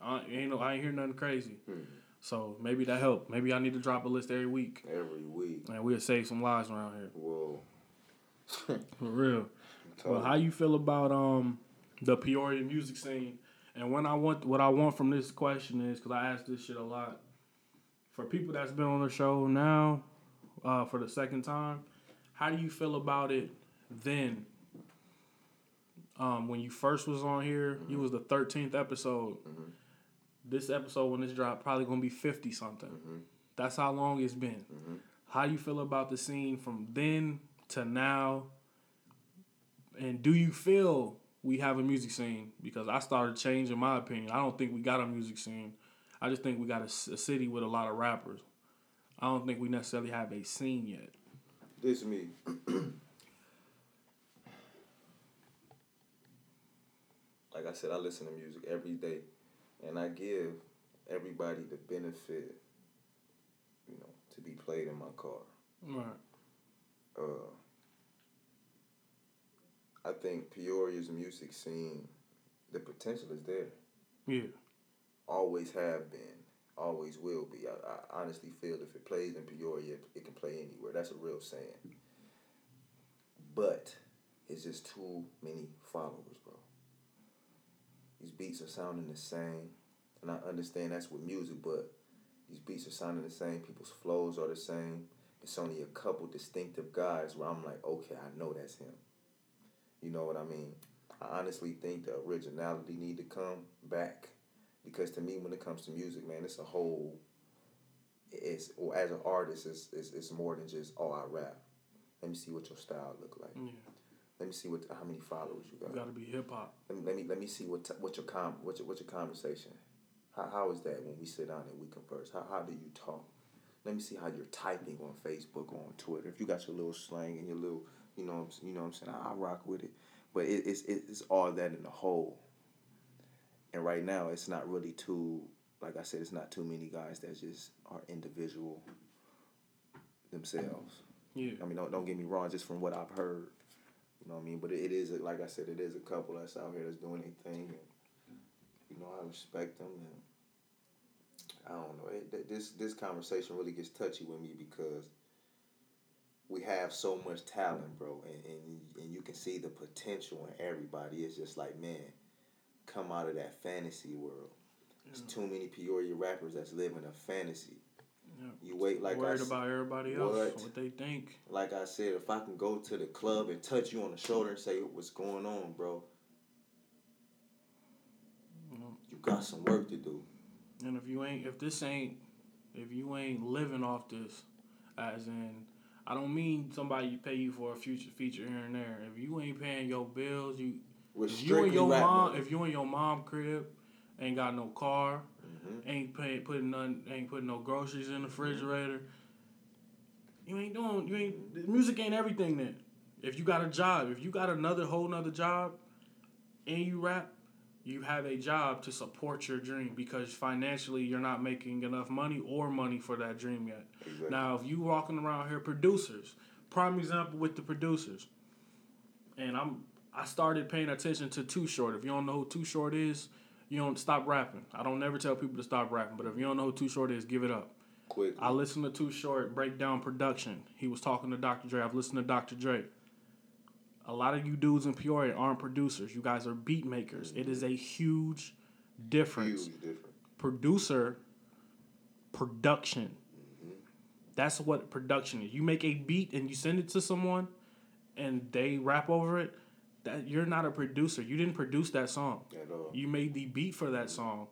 I ain't no, I ain't hear nothing crazy. Hmm. So maybe that helped. Maybe I need to drop a list every week, Every week. and we'll save some lives around here. Whoa. For real. Well, how you feel about um the Peoria music scene? And when I want what I want from this question is because I ask this shit a lot. For people that's been on the show now, uh, for the second time, how do you feel about it then? Um, when you first was on here, you was the thirteenth episode. Mhm. This episode when this dropped probably gonna be fifty something. Mhm. That's how long it's been. Mhm. How you feel about the scene from then to now? And do you feel we have a music scene? Because I started changing my opinion. I don't think we got a music scene. I just think we got a city with a lot of rappers. I don't think we necessarily have a scene yet. This me. like I said, I listen to music every day, and I give everybody the benefit, you know, to be played in my car. Right. Uh, I think Peoria's music scene, the potential is there. Yeah. Always have been. Always will be. I, I honestly feel if it plays in Peoria, it, can play anywhere. That's a real saying. But it's just too many followers. These beats are sounding the same, and I understand that's with music, but these beats are sounding the same. People's flows are the same. It's only a couple distinctive guys where I'm like, okay, I know that's him. You know what I mean? I honestly think the originality need to come back because to me, when it comes to music, man, it's a whole. It's or as an artist, it's, it's it's more than just oh I rap. Let me see what your style look like. Yeah. Let me see what how many followers you got. You got. gotta be hip hop. Let me let me let me see what what your com what your, what your conversation. How how is that when we sit down and we converse? How how do you talk? Let me see how you're typing on Facebook or on Twitter. If you got your little slang and your little you know I'm you know what I'm saying I, I rock with it, but it, it's it's all that in the whole. And right now, it's not really too like I said, it's not too many guys that just are individual themselves. Yeah. I mean, don't, don't get me wrong, just from what I've heard, you know what I mean? But it, is, like I said, it is a couple that's out here that's doing their thing. And, you know, I respect them. And I don't know. It, this, this conversation really gets touchy with me because we have so much talent, bro. And, and, and you can see the potential in everybody. It's just like, man, come out of that fantasy world. There's mm-hmm. too many Peoria rappers that's living a fantasy. Yeah. You wait like I Worried s- about everybody else, What? what they think. like I said, if I can go to the club and touch you on the shoulder and say what's going on, bro, Mhm. you got some work to do. And if you ain't, if this ain't, if you ain't living off this, as in, I don't mean somebody pay you for a future feature here and there. If you ain't paying your bills, you if you and your mom, money. if you and your mom crib ain't got no car, Mhm. ain't pay, putting none, ain't putting no groceries in the refrigerator. You ain't doing, you ain't, the music ain't everything then. If you got a job, if you got another whole nother job and you rap, you have a job to support your dream because financially you're not making enough money or money for that dream yet. Exactly. Now, if you walking around here, producers, prime example with the producers, and I'm I started paying attention to Too Short. If you don't know who Too Short is, you don't stop rapping. I don't never tell people to stop rapping, but if you don't know who Too Short is, give it up. Quick. I listened to Too Short break down production. He was talking to Dr. Dre. I've listened to Dr. Dre. A lot of you dudes in Peoria aren't producers. You guys are beat makers. It is a huge difference. Huge difference. Producer, production. Mm-hmm. That's what production is. You make a beat and you send it to someone, and they rap over it. That you're not a producer. You didn't produce that song. At all. You made the beat for that song.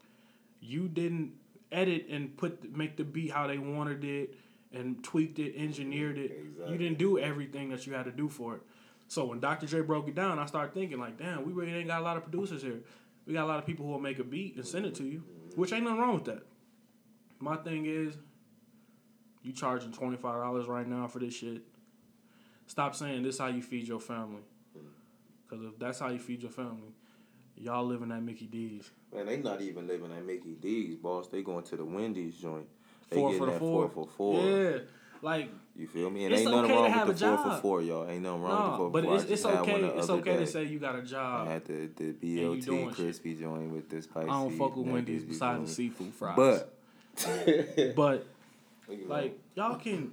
You didn't edit and put make the beat how they wanted it and tweaked it, engineered it. Exactly. You didn't do everything that you had to do for it. So when Dr. J broke it down, I started thinking like, damn, we really ain't got a lot of producers here. We got a lot of people who will make a beat and send it to you, mm-hmm. which ain't nothing wrong with that. My thing is, you charging twenty five dollars right now for this shit. Stop saying this how you feed your family. Cause if that's how you feed your family, y'all living at Mickey D's. Man, they not even living at Mickey D's, boss. They going to the Wendy's joint. They Four getting for the that four. four for four. Yeah, like You feel me? And ain't nothing okay to wrong have with the four for four, y'all. Ain't nothing wrong with the four but for four. it's it's okay. It's okay to say you got a job. I had the the BLT shit. crispy joint with this spicy. I don't fuck with Wendy's besides the seafood fries. But, but like y'all can,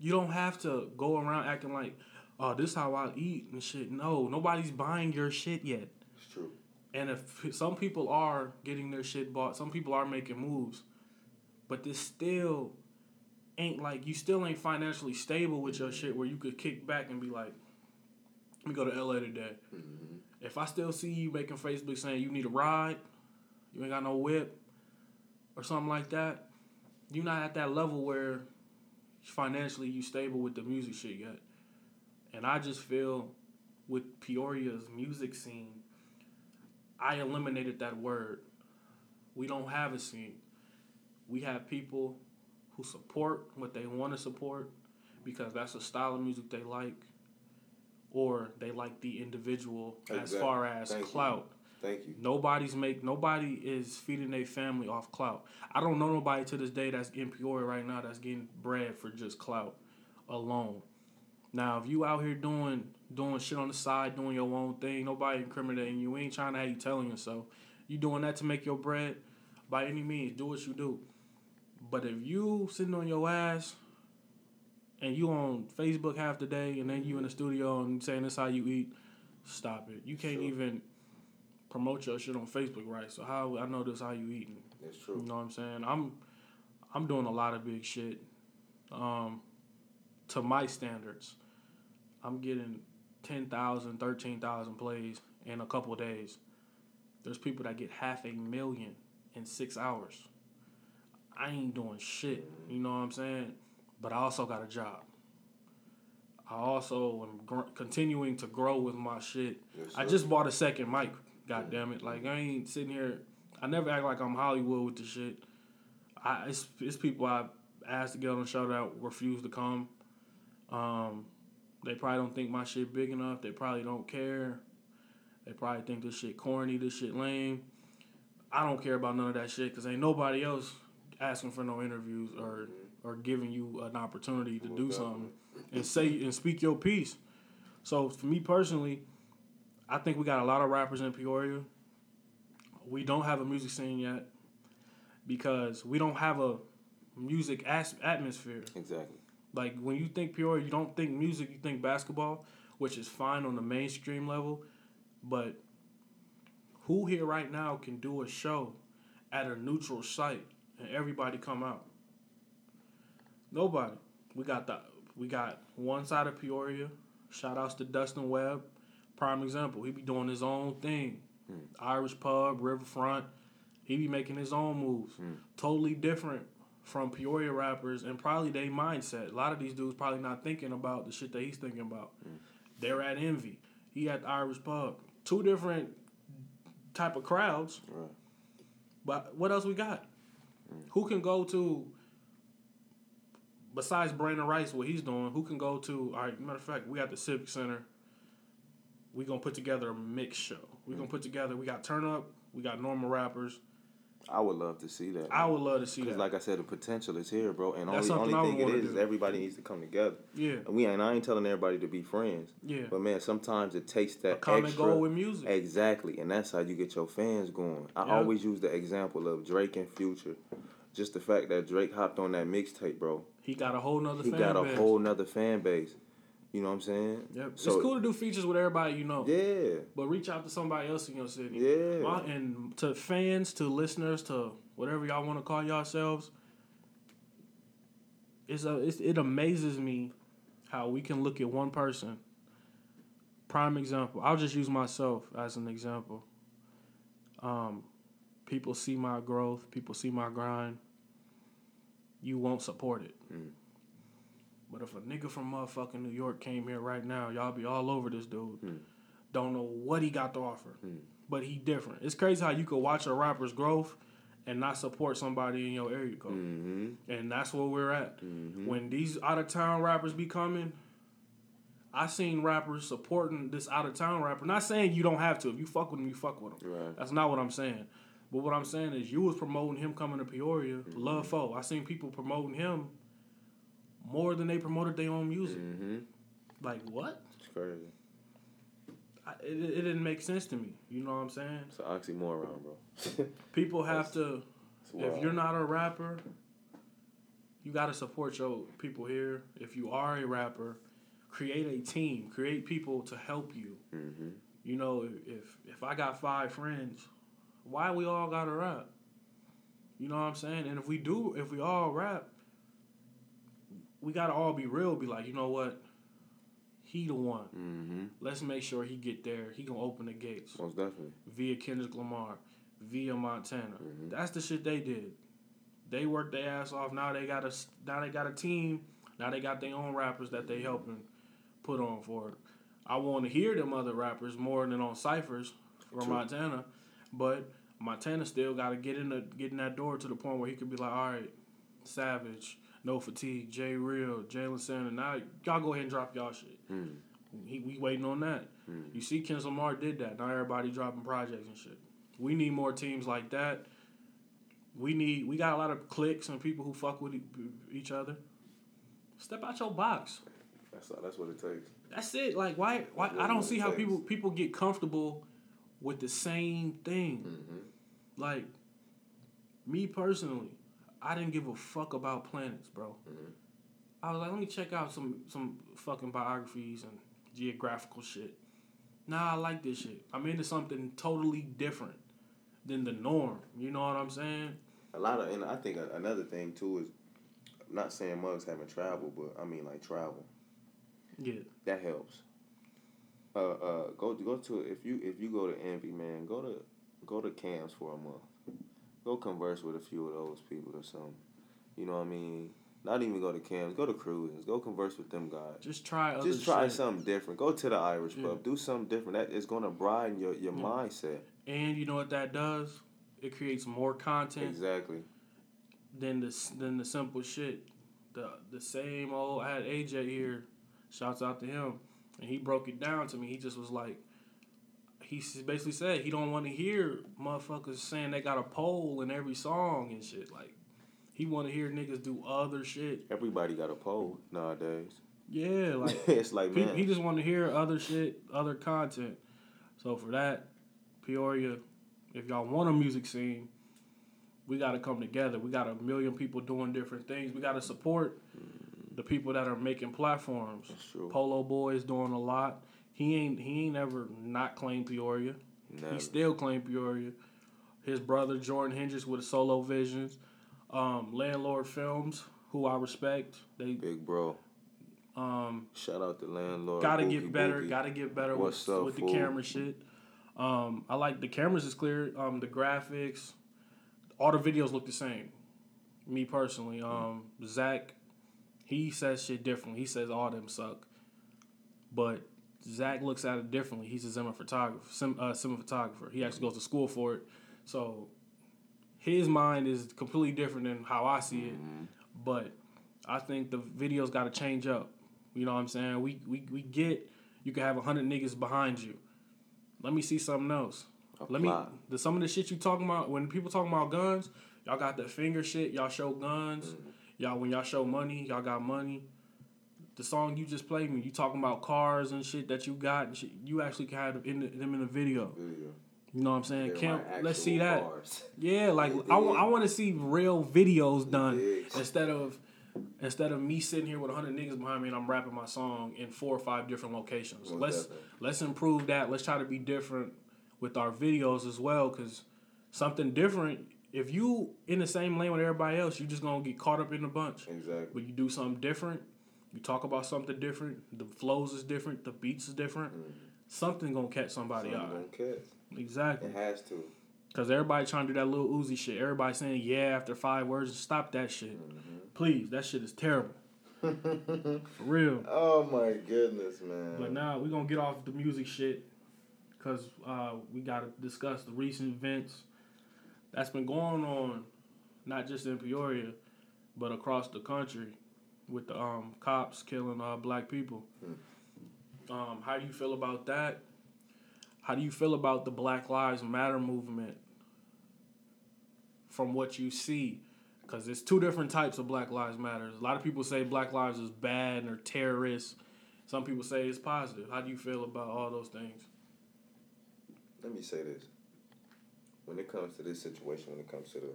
you don't have to go around acting like, oh, this how I eat and shit. No, nobody's buying your shit yet. it's true. And if some people are getting their shit bought, some people are making moves, but this still ain't like you still ain't financially stable with your shit where you could kick back and be like, let me go to LA today. Mm-hmm. If I still see you making Facebook saying you need a ride, you ain't got no whip, or something like that, you're not at that level where financially you stable with the music shit yet. And I just feel with Peoria's music scene, I eliminated that word. We don't have a scene. We have people who support what they want to support because that's a style of music they like, or they like the individual as far as Thank you. clout. Thank you. Nobody's make nobody is feeding their family off clout. I don't know nobody to this day that's in Peoria right now that's getting bread for just clout alone. Now, if you out here doing doing shit on the side, doing your own thing, nobody incriminating you. We ain't trying to have you telling yourself. You doing that to make your bread, by any means, do what you do. But if you sitting on your ass and you on Facebook half the day and then you in the studio and saying this how you eat, stop it. You can't Sure. even promote your shit on Facebook, right? So how I know this how you eating. It's true. You know what I'm saying? I'm I'm doing a lot of big shit. Um to my standards. I'm getting 10,000, 13,000 plays in a couple days. There's people that get half a million in 6 hours. I ain't doing shit, you know what I'm saying? But I also got a job. I also am gr- continuing to grow with my shit. Yes, I just bought a second mic. God damn it! Like I ain't sitting here. I never act like I'm Hollywood with the shit. I it's, it's people I asked to get on the show that refuse to come. Um, they probably don't think my shit big enough. They probably don't care. They probably think this shit corny. This shit lame. I don't care about none of that shit because ain't nobody else asking for no interviews or or giving you an opportunity to do something and say and speak your piece. So for me personally, I think we got a lot of rappers in Peoria. We don't have a music scene yet because we don't have a music as- atmosphere. Exactly. Like when you think Peoria, you don't think music, you think basketball, which is fine on the mainstream level, but who here right now can do a show at a neutral site and everybody come out? Nobody. We got the we got one side of Peoria. Shout outs to Dustin Webb. Prime example. He be doing his own thing. Hmm. Irish pub, riverfront. He be making his own moves. Hmm. Totally different from Peoria rappers and probably their mindset. A lot of these dudes probably not thinking about the shit that he's thinking about. They're at Envy. He at the Irish pub. Two different type of crowds, Right. But what else we got? Who can go to besides Brandon Rice, what he's doing, who can go to all right, matter of fact, we got the Civic Center. We gonna put together a mix show. We gonna mm. put together we got turn up, we got normal rappers. I would love to see that. I would love to see Because that. like I said, the potential is here, bro. And That's only only thing it is, is everybody needs to come together. yeah. And we and I ain't telling everybody to be friends. Yeah. But man, sometimes it takes that A common extra, goal with music. Exactly, and that's how you get your fans going. I Yeah. always use the example of Drake and Future. Just the fact that Drake hopped on that mixtape, bro. He got a whole nother He got a base. whole nother fan base. You know what I'm saying? Yep. So it's cool to do features with everybody you know. yeah, But reach out to somebody else in your city. Yeah. My- and to fans, to listeners, to whatever y'all want to call yourselves, it's, a, it's it amazes me how we can look at one person. Prime example. I'll just use myself as an example. Um, people see my growth. People see my grind. You won't support it. But if a nigga from motherfucking New York came here right now, y'all be all over this dude. Hmm. Don't know what he got to offer, hmm. but he different. It's crazy how you could watch a rapper's growth and not support somebody in your area code, hmm and that's where we're at. Mm-hmm. When these out of town rappers be coming, I seen rappers supporting this out of town rapper. Not saying you don't have to. If you fuck with him, you fuck with him. Right. That's not what I'm saying. But what I'm saying is you was promoting him coming to Peoria. Mm-hmm. Love Foe. I seen people promoting him more than they promoted their own music. hmm Like what? It's crazy. I, it, it didn't make sense to me. You know what I'm saying? It's an oxymoron, bro. People have to. If you're not a rapper, you got to support your people here. If you are a rapper, create a team. Create people to help you. hmm You know, if if I got five friends, why we all gotta rap? You know what I'm saying? And if we do, if we all rap, we gotta all be real. Be like, you know what? He the one. hmm Let's make sure he get there. He gonna open the gates Most definitely. via Kendrick Lamar, via Montana. Mhm. That's the shit they did. They worked their ass off. Now they got a now they got a team. Now they got their own rappers that they helping put on for it. I want to hear them other rappers more than on ciphers for True. Montana, but Montana still got to get in the get in that door to the point where he could be like, all right, Savage, No Fatigue, J Real, Jalen Sanders. Now y'all go ahead and drop y'all shit. Mm. He, we waiting on that. Mm. You see, Kendrick Lamar did that. Now everybody dropping projects and shit. We need more teams like that. We need. We got a lot of cliques and people who fuck with each other. Step out your box. That's that's what it takes. That's it. Like why? Why? I don't see how people people get comfortable with the same thing. hmm Like me personally, I didn't give a fuck about planets, bro. Mhm. I was like, let me check out some some fucking biographies and geographical shit. Nah, I like this shit. I'm into something totally different than the norm. You know what I'm saying? A lot of, and I think another thing too is, I'm not saying mugs haven't traveled, but I mean like travel. Yeah. That helps. Uh, uh, go go to if you if you go to Envy, man, go to go to camps for a month. Go converse with a few of those people or something. You know what I mean? Not even go to camps. Go to cruises. Go converse with them guys. Just try other Just try shit. something different. Go to the Irish Yeah. pub. Do something different. That is gonna broaden your, your Yeah. mindset. And you know what that does? It creates more content Exactly. than the than the simple shit. The the same old I had AJ here. Shouts out to him, and he broke it down to me. He just was like, he basically said he don't want to hear motherfuckers saying they got a pole in every song and shit. Like he want to hear niggas do other shit. Everybody got a pole nowadays. Yeah, like it's like man, he just want to hear other shit, other content. So for that, Peoria, if y'all want a music scene, we got to come together. We got a million people doing different things. We got to support mm. the people that are making platforms. Polo Boy is doing a lot. He ain't he ain't ever not claimed Peoria. Never. He still claimed Peoria. His brother Jordan Hendricks with Solo Visions, um, Landlord Films, who I respect. They Big bro. um, Shout out to landlord. gotta Boogie get better. Boogie. Gotta get better What's with, up, with the camera shit. Um, I like the cameras is clear. Um, the graphics, all the videos look the same. Me personally, um, Zach, he says shit differently. He says all them suck, but Zach looks at it differently. He's a cinematographer, sim, uh, cinematographer. He actually goes to school for it, so his mind is completely different than how I see it. But I think the videos got to change up. You know what I'm saying? We we we get you can have hundred niggas behind you. Let me see something else. Let me the some of the shit you talking about when people talking about guns, y'all got the finger shit. Y'all show guns. Y'all when y'all show money, y'all got money. The song you just played me, you talking about cars and shit that you got and shit. You actually had them in the, them in the video. Video. You know what I'm saying? They're Kim, let's see that. cars. Yeah, like I, dig? I want to see real videos done instead of instead of me sitting here with hundred niggas behind me and I'm rapping my song in four or five different locations. Most let's definitely. let's improve that. Let's try to be different with our videos as well, because something different. If you in the same lane with everybody else, you're just gonna get caught up in a bunch. Exactly. But you do something different. You talk about something different. The flows is different. The beats is different. Something gonna catch somebody Something eye. gonna catch. Exactly. It has to. Cause everybody trying to do that little Uzi shit. Everybody saying yeah after five words. Stop that shit, please. That shit is terrible. For real. Oh my goodness, man. But now we gonna get off the music shit, cause uh, we gotta discuss the recent events that's been going on, not just in Peoria, but across the country, with the um, cops killing uh, black people. Um, how do you feel about that? How do you feel about the Black Lives Matter movement? From what you see, because there's two different types of Black Lives Matter. A lot of people say Black Lives is bad and are terrorists. Some people say it's positive. How do you feel about all those things? Let me say this. When it comes to this situation, when it comes to the,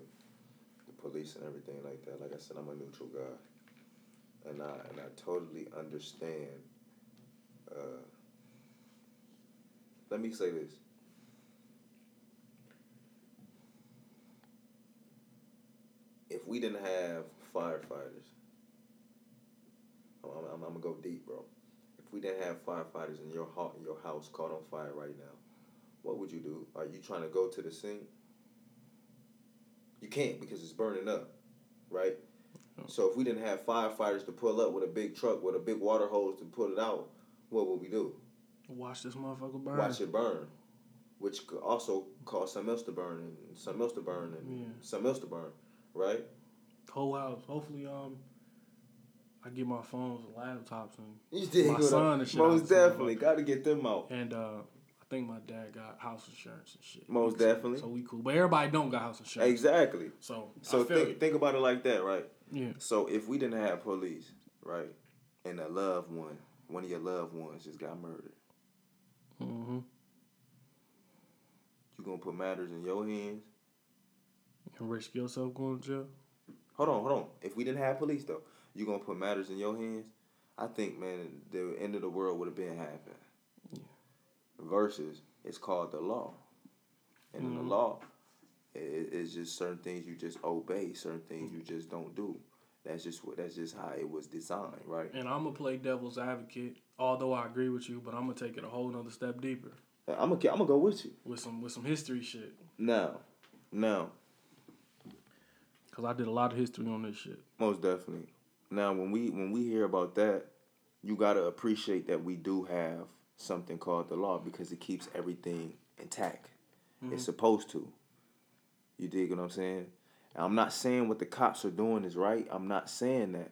the police and everything like that, like I said, I'm a neutral guy, and I and I totally understand. Uh, let me say this. If we didn't have firefighters, I'm, I'm, I'm gonna go deep, bro. If we didn't have firefighters and your ho- your house caught on fire right now, what would you do? Are you trying to go to the scene? You can't because it's burning up, right? So if we didn't have firefighters to pull up with a big truck with a big water hose to put it out, what would we do? Watch this motherfucker burn. Watch it burn, which could also cause something else to burn and something else to burn and Yeah. something else to burn, right? Whole house. Hopefully, um, I get my phones and laptops and My son and shit Most definitely, got to get them out. and uh, I think my dad got house insurance and shit. Most definitely. So we cool, but everybody don't got house insurance. Exactly. So So think you. think about it like that, right? Yeah. So if we didn't have police, right, and a loved one, one of your loved ones just got murdered, Mm-hmm. you gonna put matters in your hands? And risk yourself going to jail. Hold on, hold on. If we didn't have police though, you gonna put matters in your hands? I think, man, the end of the world would have been happening. Versus, it's called the law, and in the Mhm. law, it, it's just certain things you just obey, certain things mm. you just don't do. That's just what. That's just how it was designed, right? And I'm gonna play devil's advocate, although I agree with you, but I'm gonna take it a whole nother step deeper I'm gonna, I'm gonna go with you with some with some history shit. now. Now, Cause I did a lot of history on this shit. Most definitely. Now, when we when we hear about that, you gotta appreciate that we do have something called the law because it keeps everything intact. It's mm-hmm. supposed to. You dig what I'm saying? I'm not saying what the cops are doing is right. I'm not saying that.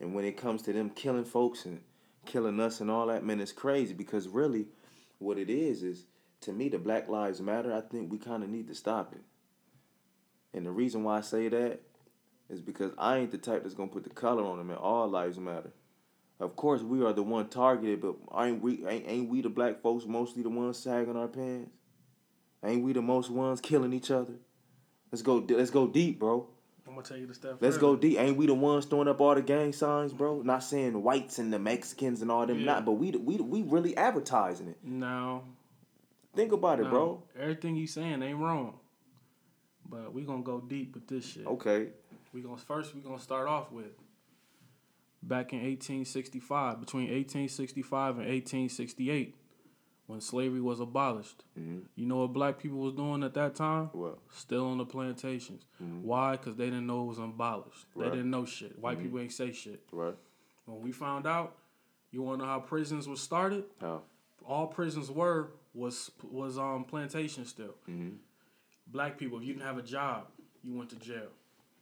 And when it comes to them killing folks and killing us and all that, man, it's crazy because really, what it is is to me the Black Lives Matter. I think we kind of need to stop it. And the reason why I say that is because I ain't the type that's gonna put the color on them and all lives matter. Of course, we are the one targeted, but ain't we ain't, ain't we the black folks mostly the ones sagging our pants? Ain't we the most ones killing each other? Let's go. Let's go deep, bro. I'm gonna tell you the stuff. Let's further. go deep. Ain't we the ones throwing up all the gang signs, bro? Not saying the whites and the Mexicans and all them, Yeah. not, but we we we really advertising it. No, Think about it, no, bro. Everything you saying ain't wrong. But we gonna go deep with this shit. Okay. We gonna first we gonna start off with back in 1865, between 1865 and 1868, when slavery was abolished. Mhm. You know what black people was doing at that time? Well, Still on the plantations. Why? Because they didn't know it was abolished. They didn't know shit. White people ain't say shit. right. When we found out, you wanna know how prisons was started? How? All prisons were was was um plantation still. Mhm. Black people, if you didn't have a job, you went to jail.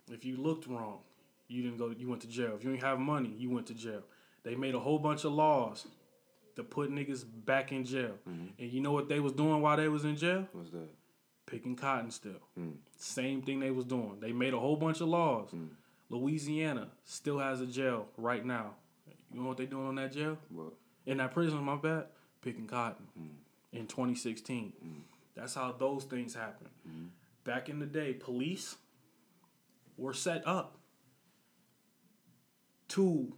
If you looked wrong, you didn't go. You went to jail. If you didn't have money, you went to jail. They made a whole bunch of laws to put niggas back in jail. And you know what they was doing while they was in jail? What's that? Picking cotton still. Mm. Same thing they was doing. They made a whole bunch of laws. Mm. Louisiana still has a jail right now. You know what they doing on that jail? What? In that prison, my bad, picking cotton in 2016. That's how those things happen. Back in the day, police were set up to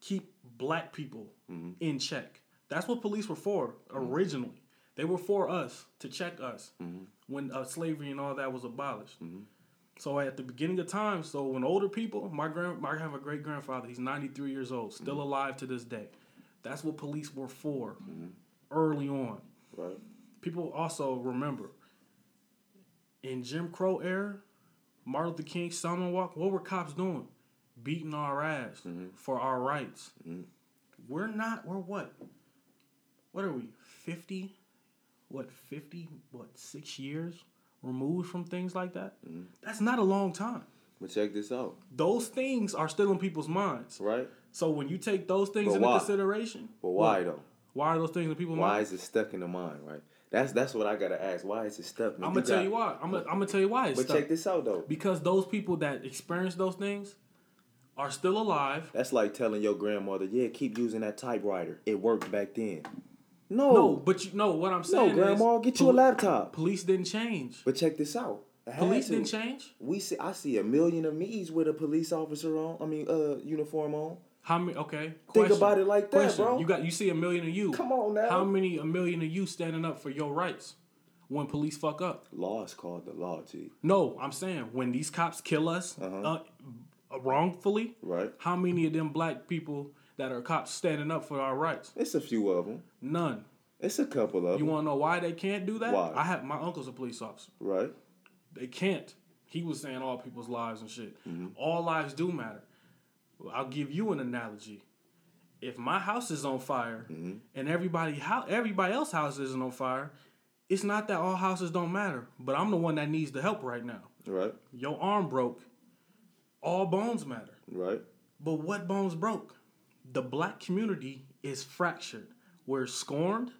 keep black people mm-hmm. in check. That's what police were for mm-hmm. originally. They were for us to check us mm-hmm. when uh, slavery and all that was abolished. So at the beginning of time, so when older people, my grand, I have a great grandfather. He's ninety three years old, still alive to this day. That's what police were for early on. Right. People also remember in Jim Crow era, Martin Luther King, Selma Walk. What were cops doing? Beating our ass mm-hmm. for our rights. Mm-hmm. We're not. We're what? What are we? Fifty? What? Fifty? What? Six years removed from things like that? Mm-hmm. That's not a long time. But check this out. Those things are still in people's minds. Right. So when you take those things But into why? consideration, But why what? though? Why are those things in people's minds? Why is it stuck in the mind? Right. That's that's what I gotta ask. Why is it stuck? I'm gonna tell got- you why. I'm gonna, I'm gonna tell you why it's stuck. But stuck. check this out though. Because those people that experience those things are still alive. That's like telling your grandmother, "Yeah, keep using that typewriter. It worked back then." No, No, but you know what I'm saying. no, grandma, is, get you a laptop. Police didn't change. But check this out. Police to. didn't change. We see, I see a million of me's with a police officer on. I mean, uh, uniform on. How many? Okay. Think about it like that, Question. bro. You got you see a million of you. Come on now. How many a million of you standing up for your rights when police fuck up? Law is called the law, G. No, I'm saying when these cops kill us uh, wrongfully, Right? how many of them black people that are cops standing up for our rights? It's a few of them. None. It's a couple of them. You want to know why they can't do that? Why? I have my uncle's a police officer. Right? They can't. He was saying all people's lives and shit. Mm-hmm. All lives do matter. I'll give you an analogy. If my house is on fire Mm-hmm. and everybody how everybody else house isn't on fire, it's not that all houses don't matter, but I'm the one that needs the help right now. Right? Your arm broke. All bones matter. Right? But what bones broke? The black community is fractured. We're scorned,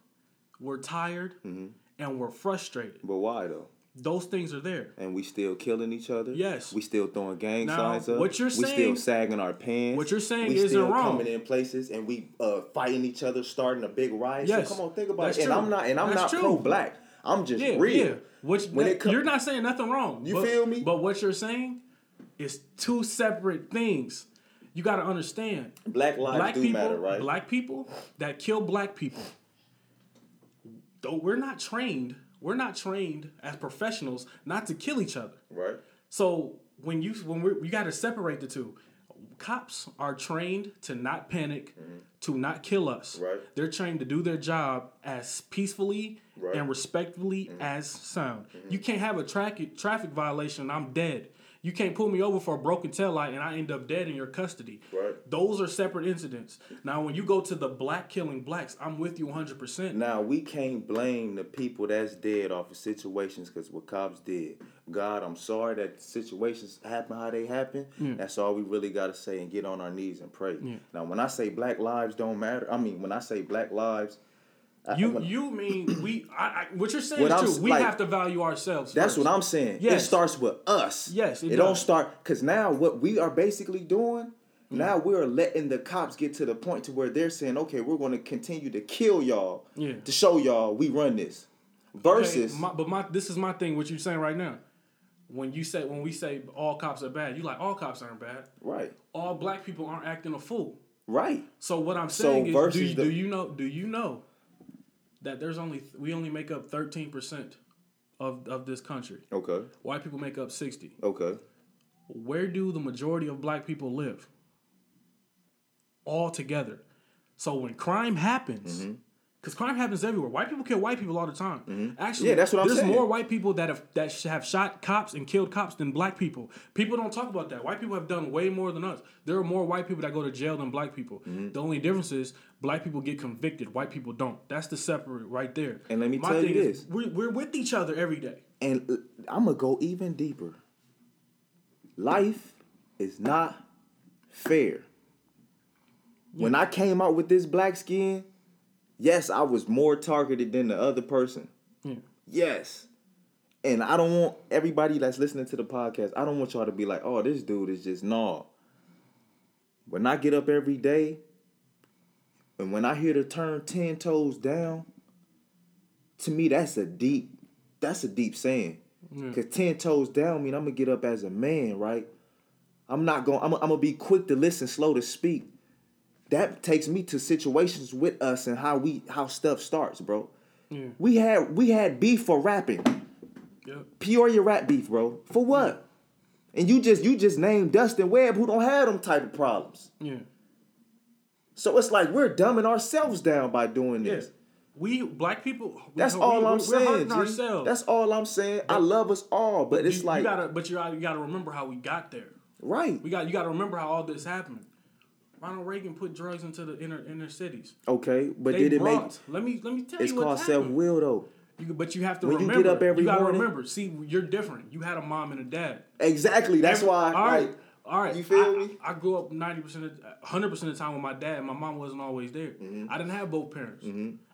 we're tired, Mm-hmm. and we're frustrated. But why though? Those things are there. And we still killing each other. Yes. We still throwing gang Now, signs up. what you're saying? we still sagging our pants. what you're saying we isn't still wrong. coming in places and we uh, fighting each other, starting a big riot. Yes. So come on, think about That's it. And. I'm not and I'm That's not pro black. I'm just Yeah, real. yeah. Which When it co- you're not saying nothing wrong. You but- feel me? But what you're saying is two separate things. You got to understand. Black lives black do people, matter, right? black people that kill black people. Though we're not trained, we're not trained as professionals not to kill each other. Right? So when you when we you got to separate the two. Cops are trained to not panic, to not kill us. Mm-hmm. Right. They're trained to do their job as peacefully Right. Mm-hmm. and respectfully as sound. You can't have a traffic traffic violation and I'm dead. You can't pull me over for a broken tail light and I end up dead in your custody. Right. Those are separate incidents. Now, when you go to the black killing blacks, I'm with you 100%. Now we can't blame the people that's dead off of situations because what cops did. God, I'm sorry that situations happen how they happen. That's all we really gotta say and get on our knees and pray. Now when I say black lives don't matter, I mean when I say black lives, You you mean we? I, I, what you're saying What is I'm true. We like- have to value ourselves. That's first. what I'm saying. It starts with us. Yes, it it, don't start because now what we are basically doing. Mm. Now we're letting the cops get to the point to where they're saying, "Okay, we're going to continue to kill y'all Yeah. to show y'all we run this." Okay, Versus, my, but my this is my thing. What you're saying right now? When you say when we say all cops are bad, you like all cops aren't bad. right, All black people aren't acting a fool. right, So what I'm So saying is, do you, the- do you know? Do you know that there's only we only make up 13 percent of of this country? okay, White people make up 60. okay, Where do the majority of black people live? All together. So when crime happens, mm-hmm. Because crime happens everywhere. White people kill white people all the time. Actually, Yeah, that's what I'm there's saying. more white people that have that have shot cops and killed cops than black people. People don't talk about that. White people have done way more than us. There are more white people that go to jail than black people. Mm-hmm. The only difference is black people get convicted, white people don't. That's the separate right there. And let me My tell you this. we're, we're with each other every day. and I'm gonna go even deeper. life is not fair. When I came out with this black skin, yes, I was more targeted than the other person. Yeah. Yes. And I don't want everybody that's listening to the podcast, I don't want y'all to be like, oh, this dude is just nah. When I get up every day, and when I hear the term ten toes down, to me that's a deep, that's a deep saying. Yeah. Cause ten toes down mean I'm gonna get up as a man, right? I'm not going. I'm, I'm gonna be quick to listen, slow to speak. That takes me to situations with us and how we how stuff starts, bro. Yeah. We had we had beef for rapping. Yep. Peoria rap beef, bro. For what? And you just you just named Dustin Webb, who don't have them type of problems. Yeah. So it's like we're dumbing ourselves down by doing Yeah. this. We black people. That's we- all we- I'm we're saying. hurting G. ourselves. That's all I'm saying. I love us all, but it's you, like you gotta, but you gotta, you gotta remember how we got there. right. We got, you gotta remember how all this happened. Ronald Reagan put drugs into the inner inner cities. Okay, but They did it make? Let me let me tell It's you It's called self will though. You, but you have to When you get up every you gotta morning- remember. See, you're different. You had a mom and a dad. Exactly. That's Every- why. All right. Like, all right. you feel I, me? I, I grew up ninety percent, hundred percent of the time with my dad. My mom wasn't always there. Mm-hmm. I didn't have both parents.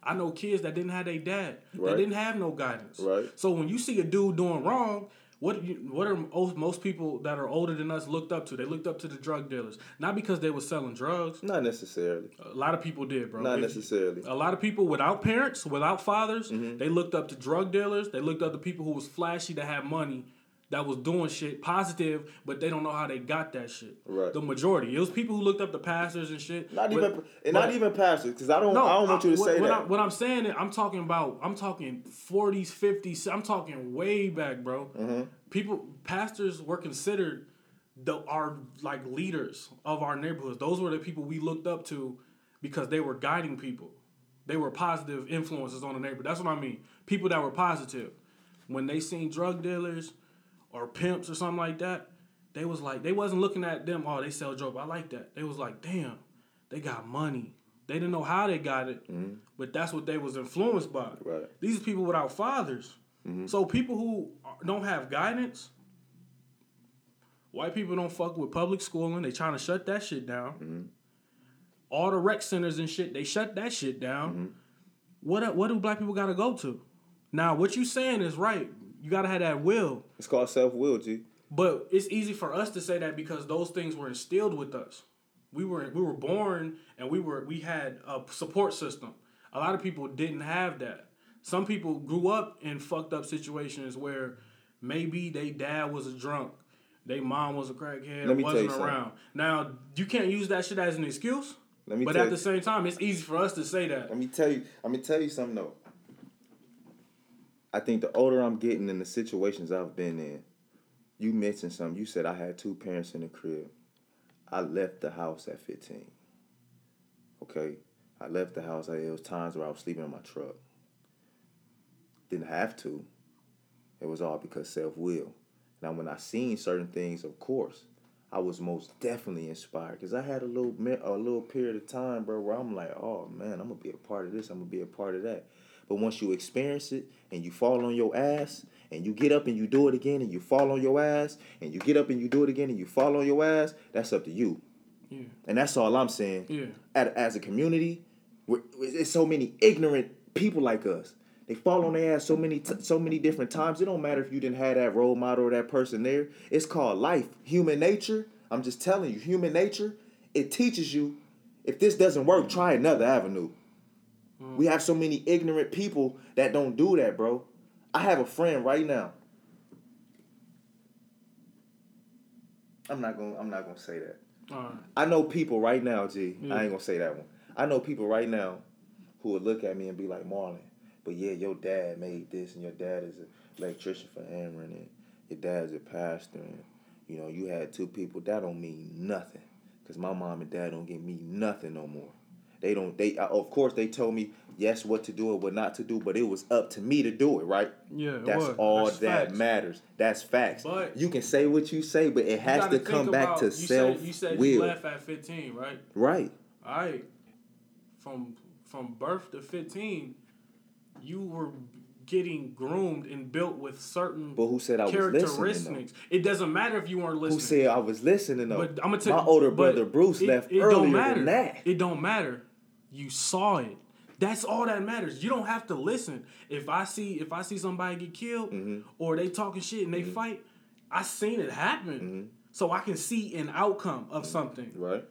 I know kids that didn't have their dad. Right. That didn't have no guidance. Right. So when you see a dude doing wrong. What you, what are most people that are older than us looked up to? They looked up to the drug dealers, not because they were selling drugs. not necessarily. A lot of people did, bro. Not If- necessarily. a lot of people without parents, without fathers, Mm-hmm. they looked up to drug dealers. They looked up to people who was flashy, that had money, that was doing shit positive, but they don't know how they got that shit. Right. The majority, it was people who looked up to pastors and shit. Not but- even and but- not even pastors, because I don't No, I don't want you to what, say what that. I, what I'm saying, is, I'm talking about, I'm talking 40s, 50s. I'm talking way back, bro. Mm-hmm. People, pastors were considered the our like leaders of our neighborhoods. Those were the people we looked up to because they were guiding people. They were positive influences on the neighborhood. That's what I mean. People that were positive. When they seen drug dealers or pimps or something like that, they was like they wasn't looking at them. Oh, they sell dope. I like that. They was like, damn, they got money. They didn't know how they got it, mm-hmm. but that's what they was influenced by. Right. These are people without fathers. Mm-hmm. So people who don't have guidance. White people don't fuck with public schooling. They trying to shut that shit down. Mm-hmm. All the rec centers and shit, they shut that shit down. What what do black people gotta go to? Now, what you saying is right. You gotta have that will. It's called self will, G. But it's easy for us to say that because those things were instilled with us. We were we were born and we were we had a support system. A lot of people didn't have that. Some people grew up in fucked up situations where maybe they dad was a drunk, they mom was a crackhead, Let wasn't you something. around. Now you can't use that shit as an excuse. Let me but at the same time, it's easy for us to say that. Let me tell you. Let me tell you something though. I think the older I'm getting in the situations I've been in, you mentioned something. You said I had two parents in the crib. I left the house at 15. Okay, I left the house. There was times where I was sleeping in my truck. Didn't have to. It was all because self will. Now, when I seen certain things, of course, I was most definitely inspired because I had a little a little period of time, bro, where I'm like, oh man, I'm gonna be a part of this. I'm gonna be a part of that. But once you experience it and you fall on your ass and you get up and you do it again and you fall on your ass and you get up and you do it again and you fall on your ass, that's up to you. Yeah. And that's all I'm saying. Yeah. At, as a community, there's so many ignorant people like us. They fall on their ass so many t- so many different times. It don't matter if you didn't have that role model or that person there. It's called life, human nature. I'm just telling you, human nature. It teaches you if this doesn't work, try another avenue. Mm. We have so many ignorant people that don't do that, bro. I have a friend right now. I'm not gonna. I'm not gonna say that. Right. I know people right now, G. Yeah. I ain't gonna say that one. I know people right now who would look at me and be like, Marlon, but yeah, your dad made this, and your dad is an electrician for Ameren, and your dad's a pastor, and you know, you had two people. That don't mean nothing, cause my mom and dad don't give me nothing no more. They don't. They uh, of course they told me yes what to do and what not to do, but it was up to me to do it. Right. Yeah, That's was. all That's that facts. matters. That's facts. But- you can say what you say, but it has gotta come think back to self Said, you said will. you left at 15, right? Right. All right. From from birth to 15, you were getting groomed and built with certain But who said I? Characteristics. It doesn't matter if you weren't listening. Who said I was listening though? But I'm gonna tell My older brother Bruce it- left it earlier don't matter. than that. It don't matter. You saw it. That's all that matters. You don't have to listen. If I see if I see somebody get killed Mm-hmm. or they talking shit and they fight, I seen it happen. Mm-hmm. So I can see an outcome of something. Right.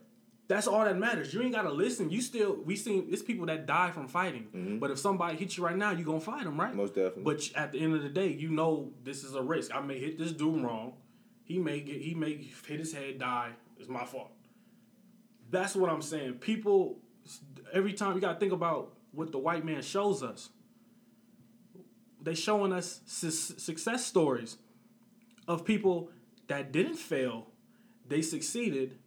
That's all that matters. You ain't gotta listen. You still we seen it's people that die from fighting. But if somebody hits you right now, you gonna fight them, right? Mm-hmm. Most definitely. But at the end of the day, you know this is a risk. I may hit this dude wrong. He may get he may hit his head, die. It's my fault. That's what I'm saying. People every time you gotta think about what the white man shows us. They showing us su- success stories of people that didn't fail, they succeeded,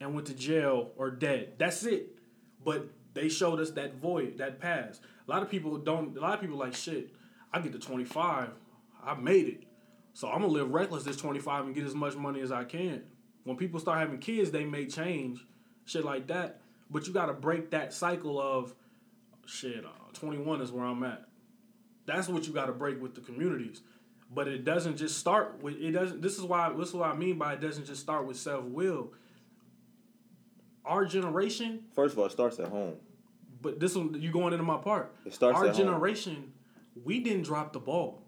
and went to jail or dead. That's it. But they showed us that void, that past. A lot of people don't. A lot of people like shit. I get to twenty five, I made it. So I'm gonna live reckless this twenty five and get as much money as I can. When people start having kids, they may change, shit like that. But you got to break that cycle of shit. Uh, twenty one is where I'm at. That's what you got to break with the communities. But it doesn't just start with it doesn't. This is why this is what I mean by it doesn't just start with self will. Our generation, First of all, it starts at home. but this one you going into my part. It starts Our at home. generation, we didn't drop the ball.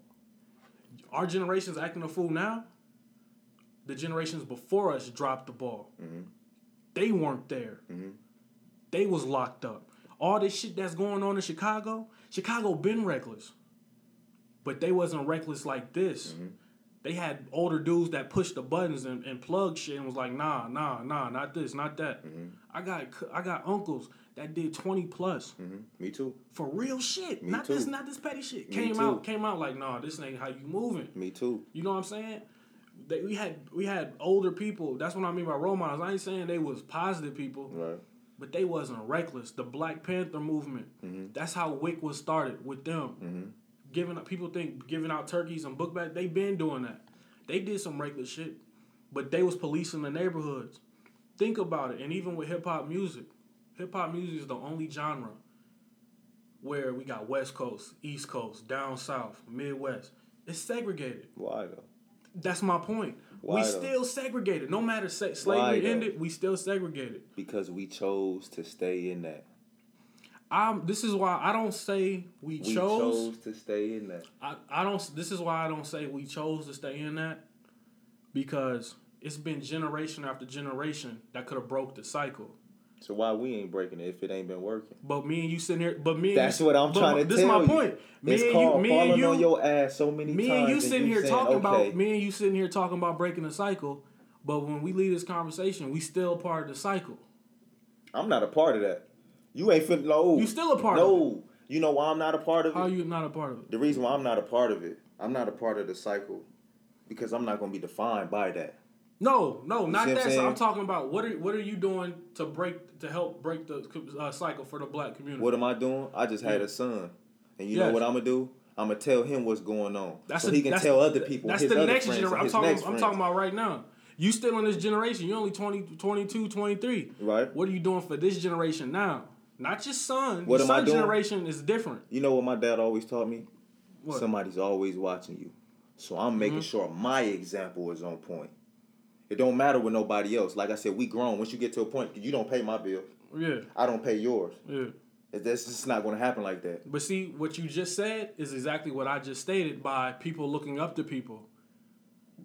Our generation's acting a fool now. The generations before us dropped the ball. Mm-hmm. They weren't there. They was locked up. All this shit that's going on in Chicago, Chicago been reckless. But they wasn't reckless like this. Mm-hmm. They had older dudes that pushed the buttons and, and plugged shit and was like, nah, nah, nah, not this, not that. Mm-hmm. I got I got uncles that did 20 plus hmm Me too. for real shit. Me not this, not this petty shit. Me Came too. out, came out like, nah, this ain't how you moving. Me too. You know what I'm saying? They, we had we had older people. That's what I mean by role models. I ain't saying they was positive people, Right. But they wasn't reckless. The Black Panther movement. Mm-hmm. That's how WIC was started with them. Giving up people think giving out turkeys and book bags. They been doing that. They did some reckless shit, but they was policing the neighborhoods. Think about it. And even with hip hop music, hip hop music is the only genre where we got West Coast, East Coast, down South, Midwest. It's segregated. Why though? That's my point. Why, we though? still segregated. No matter se- Why, slavery though? ended, we still segregated. Because we chose to stay in that. I'm. This is why I don't say we, We chose. chose to stay in that. I, I don't. This is why I don't say we chose to stay in that, because it's been generation after generation that could have broke the cycle. So why we ain't breaking it if it ain't been working? But me and you sitting here. But me. and That's you, what I'm trying to This tell is my you. point. Me it's and called you. Me falling and you. on your ass so many me times. and you sitting you here saying, talking okay, about. Me and you sitting here talking about breaking the cycle. But when we leave this conversation, we still part of the cycle. I'm not a part of that. You ain't fit no. You still a part of No. You know why I'm not a part of it? How are you not a part of it? The reason why I'm not a part of it, I'm not a part of the cycle, because I'm not gonna be defined by that. No, no, not that. I'm So I'm talking about what are what are you doing to break to help break the uh, cycle for the black community? What am I doing? I just had Yeah. a son, and you know what I'm gonna do? I'm gonna tell him what's going on, That's so the- he can tell other people. That's the next generation. I'm talking. I'm friends. talking about right now. You still in this generation. You're only 20, 22, 23. Right. What are you doing for this generation now? Not your son. What your am I son doing? generation is different. You know what my dad always taught me? What? Somebody's always watching you. So I'm making sure my example is on point. It don't matter with nobody else. Like I said, we grown. Once you get to a point, you don't pay my bill. Yeah, I don't pay yours. yeah. That's just not going to happen like that. But see, what you just said is exactly what I just stated by people looking up to people.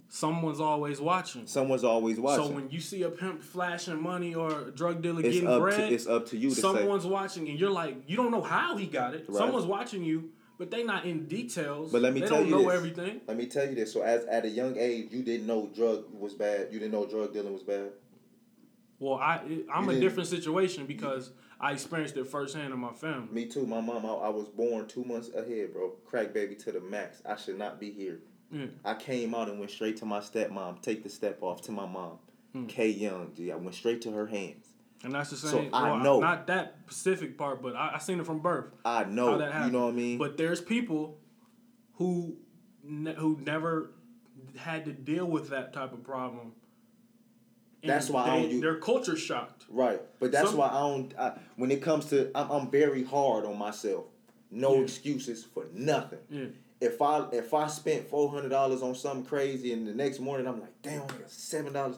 Someone's always watching. Someone's always watching. So when you see a pimp flashing money or a drug dealer it's getting bread, to it's up to you to say. someone's watching and you're like, you don't know how he got it. Right. Someone's watching you, but they not in details. But let me they tell don't you know this. everything. Let me tell you this. So as at a young age, you didn't know drug was bad. You didn't know drug dealing was bad. Well, I it, I'm You a different situation because I experienced it firsthand in my family. Me too. My mom. I, I was born two months ahead, bro. Crack baby to the max. I should not be here. Yeah. I came out and went straight to my stepmom. Take the step off to my mom. Hmm. K Young. G. I went straight to her hands. And that's the same. So. I well, know. Not that specific part, but I, I seen it from birth. I know. how that You know what I mean? But there's people who ne- who never had to deal with that type of problem. That's why I they, don't use- they're culture shocked. right. But that's Some- why I don't. I, when it comes to, I'm, I'm very hard on myself. No Yeah. excuses for nothing. Yeah. If I if I spent four hundred dollars on something crazy and the next morning I'm like, damn, I got seven dollars.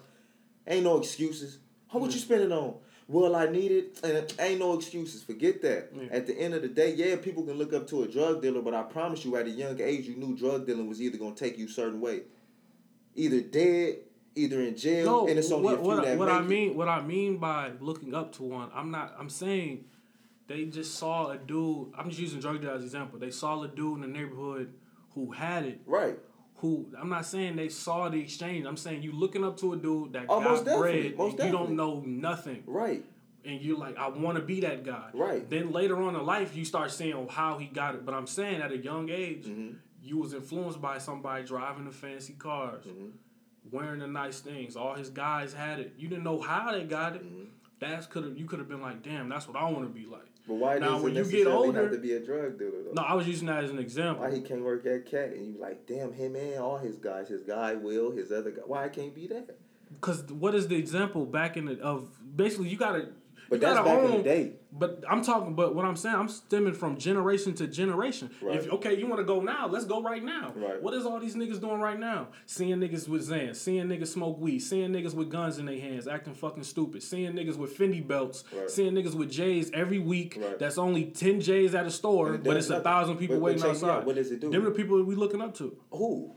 Ain't no excuses. How much you spend it on? Well, I need it, and ain't no excuses. Forget that. Yeah. At the end of the day, yeah, people can look up to a drug dealer, but I promise you, at a young age, you knew drug dealing was either gonna take you a certain way, either dead, either in jail, No, and it's only what, a few what, that what I it. mean, what I mean by looking up to one, I'm not. I'm saying they just saw a dude. I'm just using drug dealer as an example. They saw a dude in the neighborhood who had it. Right. Who I'm not saying they saw the exchange. I'm saying you looking up to a dude that Oh, got bread. most and you don't know nothing, Right. and you're like, I want to be that guy. Right. Then later on in life, you start seeing how he got it. But I'm saying at a young age, Mm-hmm. you was influenced by somebody driving the fancy cars, Mm-hmm. wearing the nice things. All his guys had it. You didn't know how they got it. Mm-hmm. That's could have you could have been like, damn, that's what I want to be like. But why Now, does when you get older- have to be a drug dealer though? No, I was using that as an example. Why he can't work at Cat and you like, damn him and all his guys, his guy Will, his other guy. Why I can't be that? Because what is the example back in the of basically you gotta. But that's back in the day. But I'm talking. But what I'm saying, I'm stemming from generation to generation. Right. If okay, you want to go now, let's go right now. Right. What is all these niggas doing right now? Seeing niggas with Xan, seeing niggas smoke weed, seeing niggas with guns in their hands, acting fucking stupid, seeing niggas with Fendi belts, Right. seeing niggas with J's every week. Right. That's only ten J's at a store, it but it's a thousand people But- but waiting out. outside. What does it do? Them the people we looking up to. Who?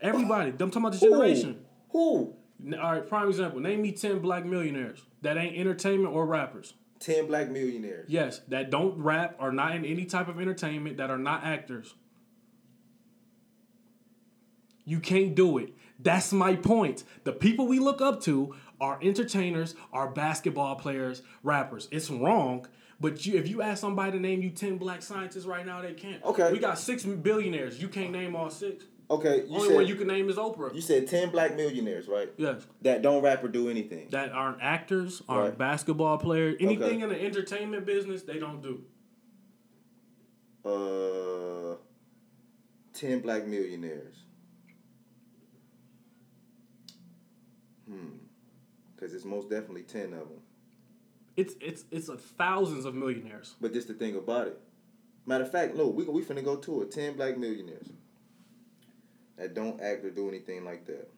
Everybody. I'm talking about the generation. Who? N- All right, prime example. Name me ten black millionaires that ain't entertainment or rappers. Ten black millionaires. Yes, that don't rap, are not in any type of entertainment, that are not actors. You can't do it. That's my point. The people we look up to are entertainers, are basketball players, rappers. It's wrong, but you, if you ask somebody to name you 10 black scientists right now, they can't. Okay. We got six billionaires. You can't name all six. Okay, you Only said one you can name is Oprah. you said ten black millionaires, right? yes. That don't rap or do anything. That aren't actors, aren't Right. basketball players. Anything Okay. in the entertainment business, they don't do. Uh, ten black millionaires. Hmm. Because it's most definitely ten of them. It's it's it's a thousands of millionaires. But this the thing about it. Matter of fact, no, we we finna go to it. Ten black millionaires that don't act or do anything like that.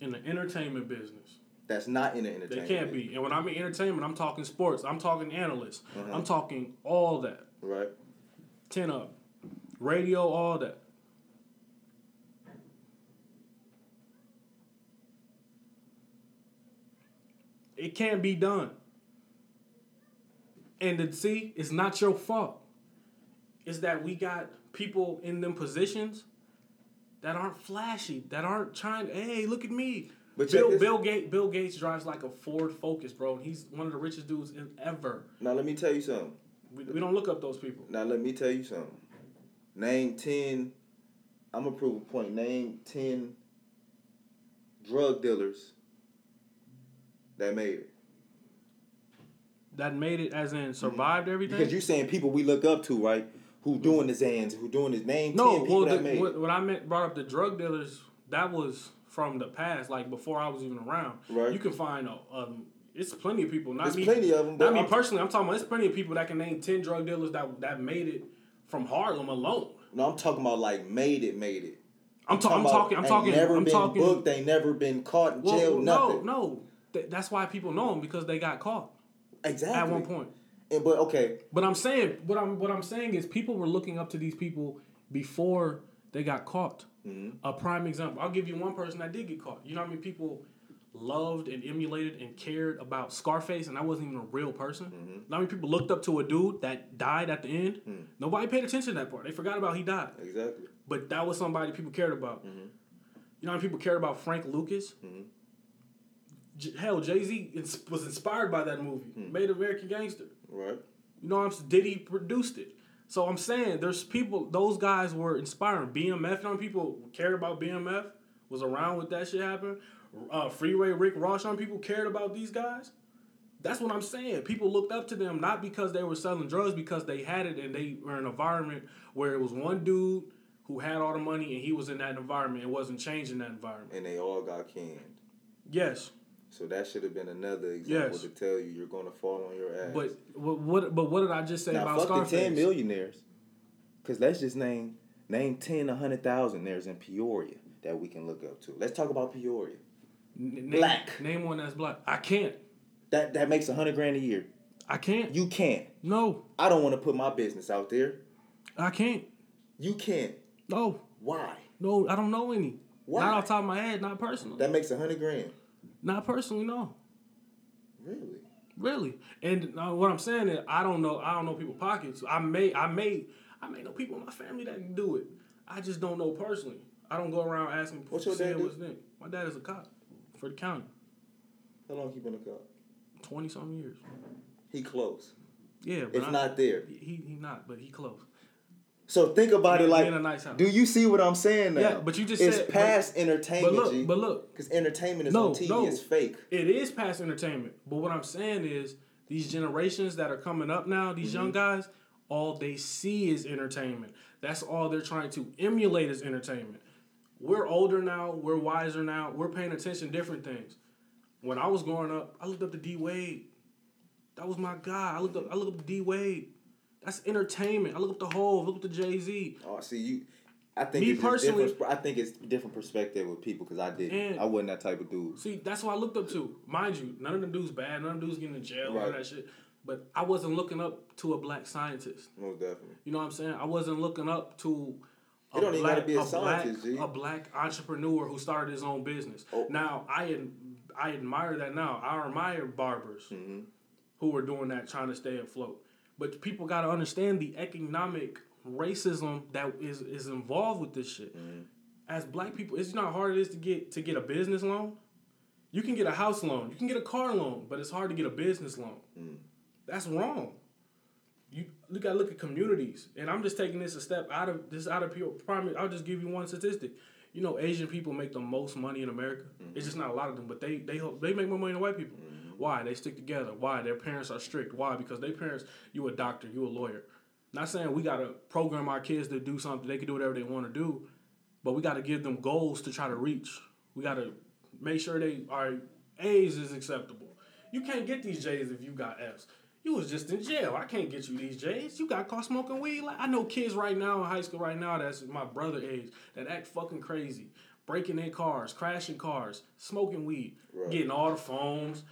in the entertainment business. That's not in the entertainment. They can't be. And when I mean entertainment, I'm talking sports. I'm talking analysts. Uh-huh. I'm talking all that. Right. Ten of 'em. Radio, all that. It can't be done. And to see, it's not your fault. It's that we got people in them positions that aren't flashy, that aren't trying. Hey, look at me. But Bill Bill Gates Bill Gates drives like a Ford Focus, bro, and he's one of the richest dudes in ever. Now let me tell you something. We, we don't look up those people. Now let me tell you something. Name ten. I'm gonna prove a point. Name ten drug dealers that made it. That made it as in mm-hmm. survived everything. Because you're saying people we look up to, right? Who doing the Xans? Who doing this? Name no, well, that the, made what, what I meant brought up the drug dealers. That was from the past, like before I was even around. Right. You can find a, um, it's plenty of people. Not There's me. plenty of them. Not me I'm- personally. I'm talking about. It's plenty of people that can name ten drug dealers that that made it from Harlem alone. No, I'm talking about like made it, made it. I'm, ta- I'm talking. I'm talking. Never I'm been talking. booked. They never been caught in well, jail. no, nothing. no. Th- that's why people know them because they got caught Exactly. at one point. And, but okay, But I'm saying what I'm what I'm saying is people were looking up to these people before they got caught. Mm-hmm. A prime example. I'll give you one person that did get caught. You know how many people loved and emulated and cared about Scarface, and I wasn't even a real person. Mm-hmm. How many people looked up to a dude that died at the end? Mm. Nobody paid attention to that part. They forgot about he died. exactly. But that was somebody people cared about. Mm-hmm. You know how people cared about Frank Lucas? J- hell, Jay Z was inspired by that movie. Mm. Made American Gangster. Right. You know what I'm saying? Diddy produced it. So I'm saying there's people, those guys were inspiring. BMF, you know people cared about BMF? Was around when that shit happened? Uh, Freeway Rick Ross, you know how many people cared about these guys? That's what I'm saying. People looked up to them not because they were selling drugs, because they had it and they were in an environment where it was one dude who had all the money and he was in that environment and wasn't changing that environment. And they all got canned. Yes. So that should have been another example Yes. to tell you you're gonna fall on your ass. But what, what but what did I just say now about fuck Scarface? the ten millionaires. Cause let's just name name ten, a hundred thousand there's in Peoria that we can look up to. Let's talk about Peoria. N- Black. Name one that's black. I can't. That that makes a hundred grand a year. I can't. You can't. No, I don't want to put my business out there. I can't. You can't. No, Why? no, I don't know any. Why? Not off top of my head, not personally. That makes a hundred grand. Not personally, no. Really? Really. And uh, what I'm saying is, I don't know. I don't know people pockets. I may, I may, I may know people in my family that can do it. I just don't know personally. I don't go around asking. What's your dad what's name. My dad is a cop for the county. How long he been a cop? Twenty something years. He close. Yeah, but It's I- not there. He he not, but he close. So think about He- it like, in a nice house. do you see what I'm saying now? Yeah, but you just it's said- past But entertainment, look, G. but look, Because entertainment is No, on TV no. is fake. it is past entertainment. But what I'm saying is, these generations that are coming up now, these young mm-hmm. guys, all they see is entertainment. That's all they're trying to emulate is entertainment. We're older now. We're wiser now. We're paying attention to different things. When I was growing up, I looked up to D Wade. That was my guy. I looked up. I looked up to D Wade. That's entertainment. I look up the Hov. Look up the Jay Z. Oh, see you. I think Me it's personally- different. I think it's different perspective with people because I did. I wasn't that type of dude. See, that's what I looked up to. Mind you, none of them dudes bad. None of them dudes getting in jail. All Right. that shit. But I wasn't looking up to a black scientist. Most definitely. You know what I'm saying? I wasn't looking up to a It don't even black, gotta be a black, scientist, G. a black entrepreneur who started his own business. Oh. Now I ad- I admire that now. I admire barbers Mm-hmm. who are doing that, trying to stay afloat. But people got to understand the economic racism that is is involved with this shit. Mm-hmm. As black people, it's not hard it is to get to get a business loan. You can get a house loan, you can get a car loan, but it's hard to get a business loan. Mm. That's wrong. You you gotta look at communities, and I'm just taking this a step out of this out of pure primary. I'll just give you one statistic. You know, Asian people make the most money in America. It's just not a lot of them, but they they they make more money than white people. Why? They stick together. Why? Their parents are strict. Why? Because their parents, you a doctor, you a lawyer. Not saying we gotta program our kids to do something. They can do whatever they want to do, but we gotta give them goals to try to reach. We gotta make sure they are A's is acceptable. You can't get these J's if you got F's. You was just in jail. I can't get you these J's. You got caught smoking weed. Like I know kids right now in high school right now that's my brother age that act fucking crazy, breaking in cars, crashing cars, smoking weed, Right. getting all the phones.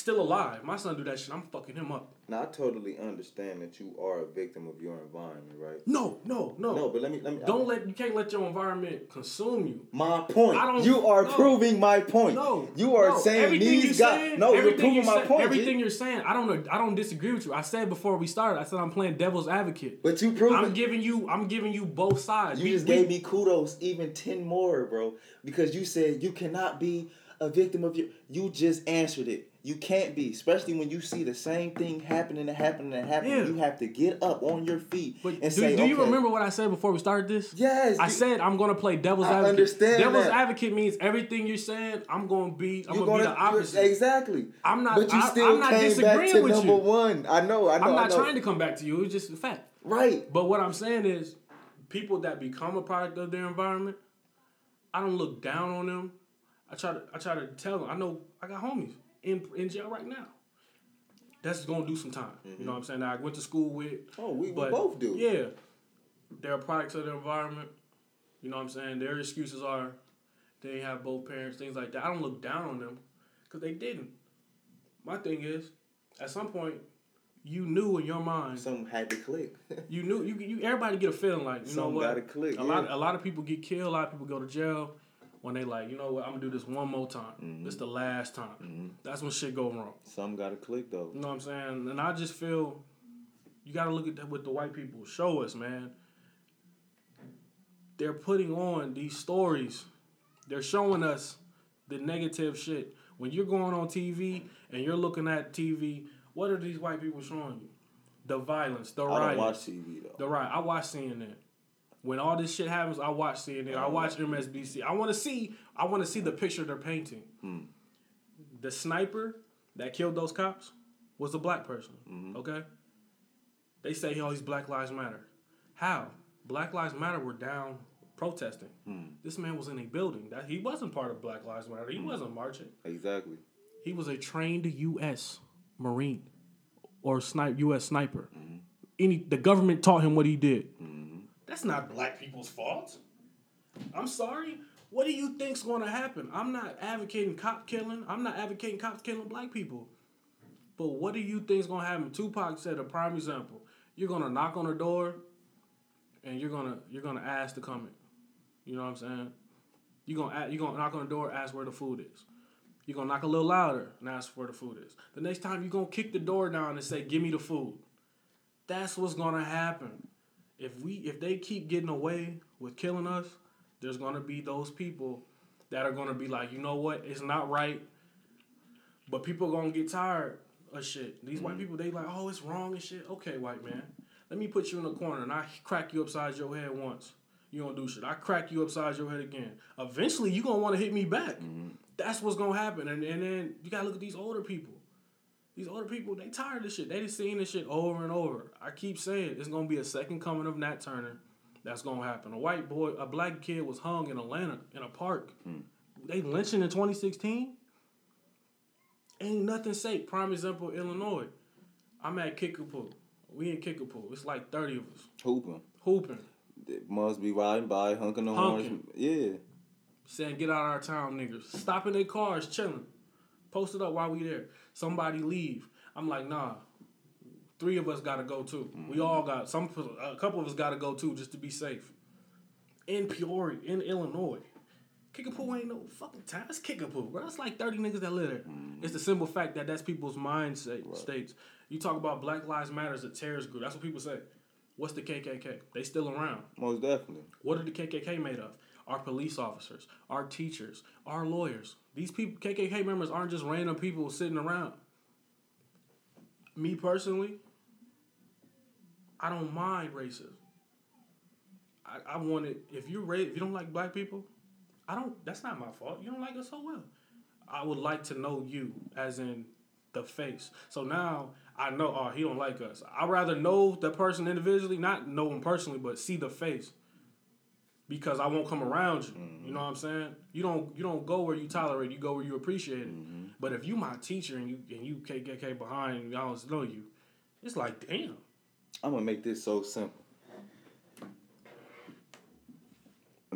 Still alive. My son do that shit. I'm fucking him up. Now I totally understand that you are a victim of your environment, right? No, no, no. No, but let me let me. Don't let you can't let your environment consume you. My point. I don't- you are no. proving my point. No, You are no. saying everything these guys. no, you're proving my say- point. G. Everything you're saying, I don't. I don't disagree with you. I said before we started, I said I'm playing devil's advocate. But you proving. I'm giving you. I'm giving you both sides. You We- just we- gave me kudos, even ten more, bro, because you said you cannot be a victim of your. You just answered it. You can't be, especially when you see the same thing happening and happening and happening. Yeah. You have to get up on your feet But and do, say, do you okay, remember what I said before we started this? Yes, I said I'm gonna play devil's I advocate. understand Devil's that. advocate means everything you're saying. I'm gonna be. I'm gonna, be the opposite. Exactly. I'm not- But you still I'm not came back disagreeing to with number you. one. I know. I know. I'm not know. trying to come back to you. It's just a fact. Right. But what I'm saying is, people that become a product of their environment, I don't look down on them. I try to I try to tell them. I know I got homies in in jail right now. That's gonna do some time. You know mm-hmm. what I'm saying? That I went to school with. Oh, we, we both do. Yeah, they're products of their environment. You know what I'm saying? Their excuses are they have both parents, things like that. I don't look down on them because they didn't. My thing is, at some point, you knew in your mind Something had to click. you knew you, you everybody get a feeling like you know Something what gotta click, a lot a lot of people get killed a lot of people go to jail when they like you know what I'm gonna do this one more time Mm-hmm. this the last time that's when shit go wrong Something got to click though. you know what I'm saying and I just feel you gotta look at that with the white people show us man they're putting on these stories they're showing us the negative shit when you're going on TV and you're looking at TV what are these white people showing you the violence the right. I don't watch TV though. the right. I watch CNN. When all this shit happens, I watch CNN. I oh, watch MSNBC. I want to see. I want to see the picture they're painting. Hmm. The sniper that killed those cops was a black person. Mm-hmm. Okay. They say, "Oh, these Black Lives Matter." How? Black Lives Matter were down protesting. Hmm. This man was in a building. That he wasn't part of Black Lives Matter. He hmm. wasn't marching. Exactly. He was a trained U.S. Marine or snipe U.S. sniper mm-hmm. any the government taught him what he did. Mm-hmm. That's not black people's fault. I'm sorry. What do you think's going to happen? I'm not advocating cop killing. I'm not advocating cops killing black people. But what do you think's going to happen? Tupac said a prime example. You're going to knock on the door and you're going to you're going to ask to come in. You know what I'm saying? You're going to you're going to knock on the door, ask where the food is. You're going to knock a little louder and ask where the food is. The next time you're going to kick the door down and say, "Give me the food." That's what's going to happen. If we if they keep getting away with killing us, there's going to be those people that are going to be like, "You know what? It's not right." But people to get tired of shit. These white mm-hmm. people they like, "Oh, it's wrong and shit." Okay, white man. Let me put you in a corner and I crack you upside your head once. You don't do shit. I crack you upside your head again. Eventually, you gonna want to hit me back. Mm-hmm. That's what's gonna happen. And, and then you gotta look at these older people. These older people, they tired of this shit. They just seen this shit over and over. I keep saying it's gonna be a second coming of Nat Turner. That's gonna happen. A white boy, a black kid was hung in Atlanta in a park. Hmm. They lynching in 2016. Ain't nothing safe. Prime example, Illinois. I'm at Kickapoo. We in Kickapoo. It's like 30 of us. Hooping. Hooping. They must be riding by, hunking the horns. Yeah. saying get out of our town, niggas. Stopping their cars, chilling. Posted up while we there. Somebody leave. I'm like, nah. Three of us gotta go too. We mm-hmm. all got some. A couple of us gotta go too, just to be safe. In Peoria, in Illinois, Kickapoo ain't no fucking town. It's Kickapoo, bro. That's like thirty niggas that live there. Mm-hmm. It's the simple fact that that's people's mindset states. You talk about Black Lives Matter as a terrorist group. That's what people say. What's the KKK? They still around. Most definitely. What are the KKK made of? Our police officers, our teachers, our lawyers. These people, KKK members, aren't just random people sitting around. Me personally, I don't mind racism. I, I want it. If you ra- if you don't like black people, I don't. That's not my fault. You don't like us so well. I would like to know you, as in the face. So now I know. Oh, he don't like us. I'd rather know the person individually, not know him personally, but see the face because I won't come around you. You know what I'm saying? You don't you don't go where you tolerate. You go where you appreciate it. But if you my teacher and you and you KKK behind and I don't know you, it's like damn. I'm gonna make this so simple.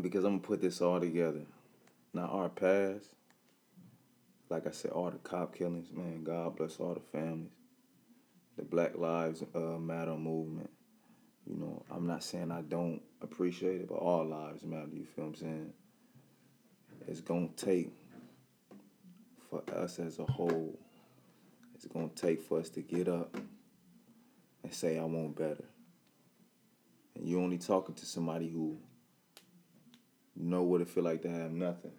Because I'm gonna put this all together. Now our past, like I said, all the cop killings, man, God bless all the families. The Black Lives uh, Matter movement. You know, I'm not saying I don't appreciate it, but all lives matter, you feel what I'm saying? It's gonna take for us as a whole, it's gonna take for us to get up and say I want better. And you only talking to somebody who know what it feel like to have nothing.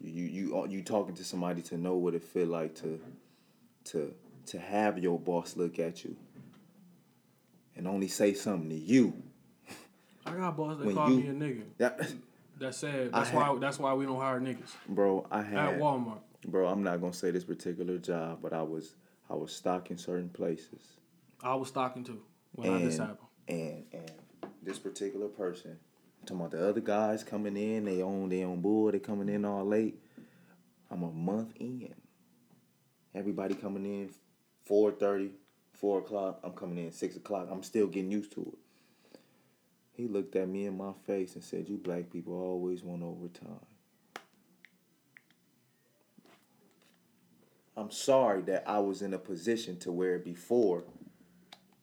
You you you uh, you talking to somebody to know what it feel like to to to have your boss look at you and only say something to you. I got boss that called you- me a nigga. That, That said, I that's had- why that's why we don't hire niggas bro, I had at had Walmart. bro, I'm not gonna say this particular job, but I was I was stocking certain places. I was stocking too when I this and, and and this particular person, I'm talking about the other guys coming in, they own they own board, they coming in all late. I'm a month in. Everybody coming in 4.30, 4 o'clock. I'm coming in 6 o'clock. I'm still getting used to it. He looked at me in my face and said, You black people always want overtime. I'm sorry that I was in a position to where before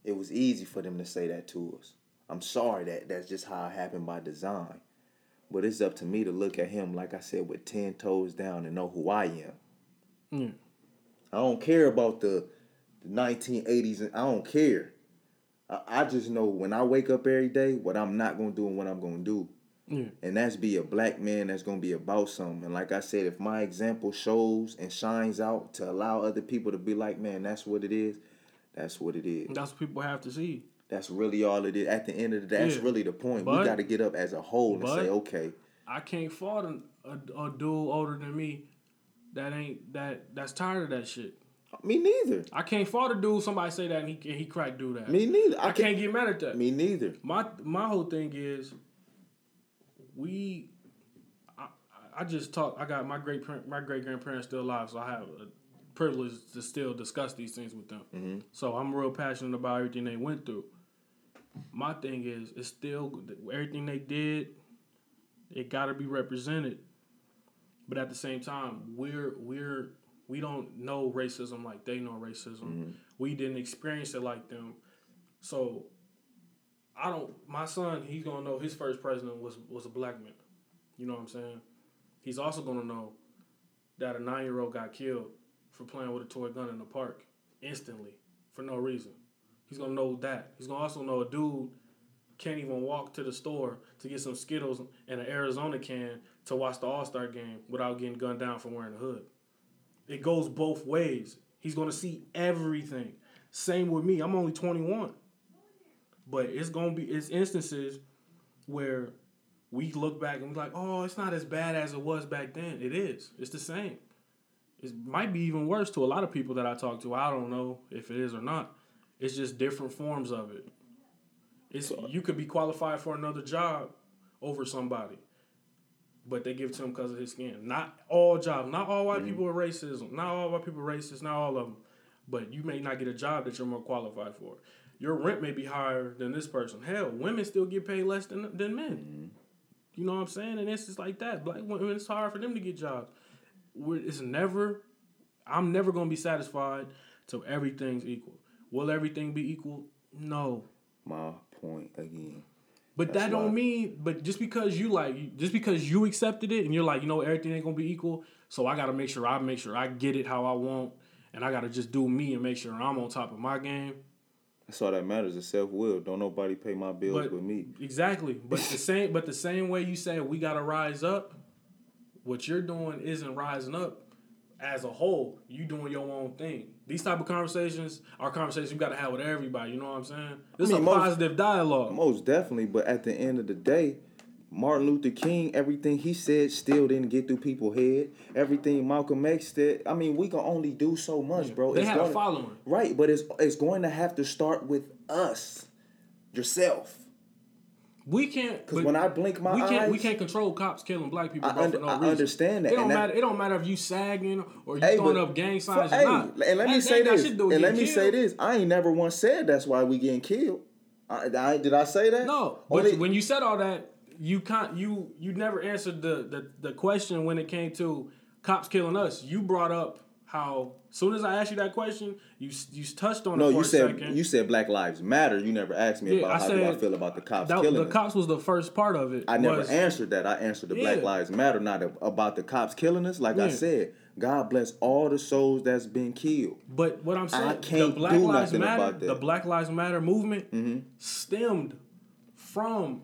it was easy for them to say that to us. I'm sorry that that's just how it happened by design. But it's up to me to look at him, like I said, with 10 toes down and know who I am. Yeah. I don't care about the, the 1980s, and I don't care. I, I just know when I wake up every day, what I'm not to do and what I'm to do. Yeah. And that's be a black man that's gonna be about something. And like I said, if my example shows and shines out to allow other people to be like, man, that's what it is, that's what it is. That's what people have to see. That's really all it is. At the end of the day, that's Yeah. really the point. we gotta get up as a whole and say, okay, I can't fault a, a, a dude older than me that ain't that that's tired of that shit. Me neither. I can't fault a dude. Somebody say that and he he crack do that. Me neither. I can't get mad at that. Me neither. My my whole thing is we. I, I just talk. I got my great my great grandparents still alive, so I have a privilege to still discuss these things with them. Mm-hmm. So I'm real passionate about everything they went through. My thing is, it's still everything they did. It got to be represented, but at the same time, we're we're we don't know racism like they know racism. Mm-hmm. We didn't experience it like them. So I don't. My son, he's gonna know his first president was was a black man. You know what I'm saying? He's also gonna know that a nine year old got killed for playing with a toy gun in the park instantly for no reason. He's gonna know that. He's gonna also know a dude can't even walk to the store to get some Skittles and an Arizona can to watch the All Star game without getting gunned down for wearing a hood. It goes both ways. He's gonna see everything. Same with me. I'm only 21. But it's gonna be it's instances where we look back and we're like, oh, it's not as bad as it was back then. It is. It's the same. It might be even worse to a lot of people that I talk to. I don't know if it is or not. It's just different forms of it. It's you could be qualified for another job over somebody, but they give it to him because of his skin. Not all jobs. Not all white mm-hmm. people are racism. Not all white people are racist. Not all of them. But you may not get a job that you're more qualified for. Your rent may be higher than this person. Hell, women still get paid less than than men. Mm-hmm. You know what I'm saying? And it's just like that. Black women, it's hard for them to get jobs. We're, it's never. I'm never gonna be satisfied till everything's equal. Will everything be equal? No. My point again. But That's that don't why- mean. But just because you like, just because you accepted it and you're like, you know, everything ain't gonna be equal. So I gotta make sure I make sure I get it how I want, and I gotta just do me and make sure I'm on top of my game. That's all that matters is self will. Don't nobody pay my bills But- but me. Exactly. But the same. But the same way you say we gotta rise up, what you're doing isn't rising up as a whole. You doing your own thing. These type of conversations are conversations you gotta have with everybody. You know what I'm saying? This mean, is a most- positive dialogue. Most definitely, but at the end of the day, Martin Luther King, everything he said still didn't get through people's head. Everything Malcolm X said, I mean, we can only do so much, bro. They It's had a following. Right, but it's it's going to have to start with us, yourself. We can't. Because when I blink my we can't eyes, we can't control cops killing black people I bro, under- for no I reason. understand that, It don't that- matter. It don't matter if you sagging or you Hey, throwing but- up gang For- signs hey, or not. and let me That- say this. shit to do with And let me say this. I ain't never once said that's why we getting killed. I, I, did I say that? No, but Only- when you said all that, you can't. You you never answered the, the the question when it came to cops killing us. You brought up how soon as I asked you that question, you you touched on no, you said second. you said Black Lives Matter. You never asked me Yeah, about I how do I feel about the cops that, killing the cops was the first part of it. I never was- answered that. I answered the Black Lives Matter, not about the cops killing us. Like I said, God bless all the souls that's been killed. But what I'm saying, can't the Black do Lives nothing Matter, about that. Mm-hmm. the Black Lives Matter movement stemmed from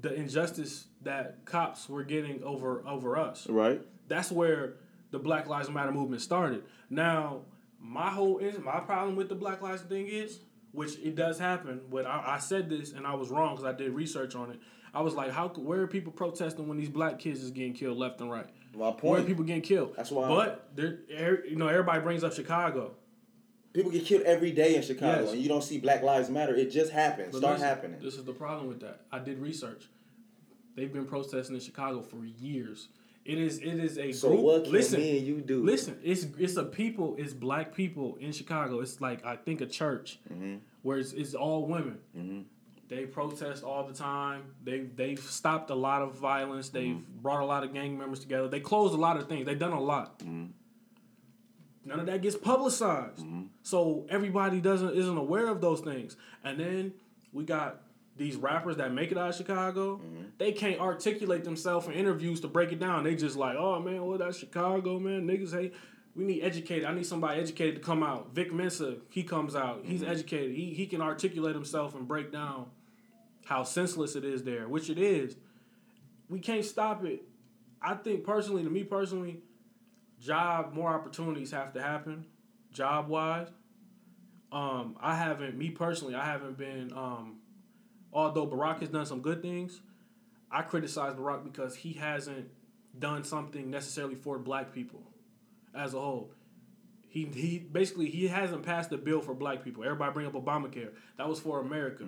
the injustice that cops were getting over over us. Right? That's where the Black Lives Matter movement started. Now, my whole is my problem with the Black Lives thing is, which it does happen. But I, I said this and I was wrong because I did research on it. I was like, how? Where are people protesting when these black kids is getting killed left and right? My point. Where are people getting killed? That's why- But there, er- you know, everybody brings up Chicago. People get killed every day in Chicago, Yes. and you don't see Black Lives Matter. It just happens. But Start listen, happening. This is the problem with that. I did research. They've been protesting in Chicago for years. It is it is a So group. what can listen, me and you do? listen. It's it's a people. It's black people in Chicago. It's like I think a church Mm-hmm. where it's, it's all women. They protest all the time. They they've stopped a lot of violence. They've Mm-hmm. brought a lot of gang members together. They closed a lot of things. They've done a lot. Mm-hmm. None of that gets publicized. So everybody doesn't isn't aware of those things. And then we got these rappers that make it out of Chicago. Mm-hmm. They can't articulate themselves in interviews to break it down. They just like, oh man, well that's Chicago, man. Niggas hate. We need educated. I need somebody educated to come out. Vic Mensa, he comes out. He's Mm-hmm. educated. He he can articulate himself and break down how senseless it is there, which it is. We can't stop it. I think personally, to me personally, job more opportunities have to happen, job wise. Um, I haven't, me personally, I haven't been. Um, although Barack has done some good things, I criticize Barack because he hasn't done something necessarily for black people as a whole. He he basically he hasn't passed a bill for black people. Everybody bring up Obamacare. That was for America.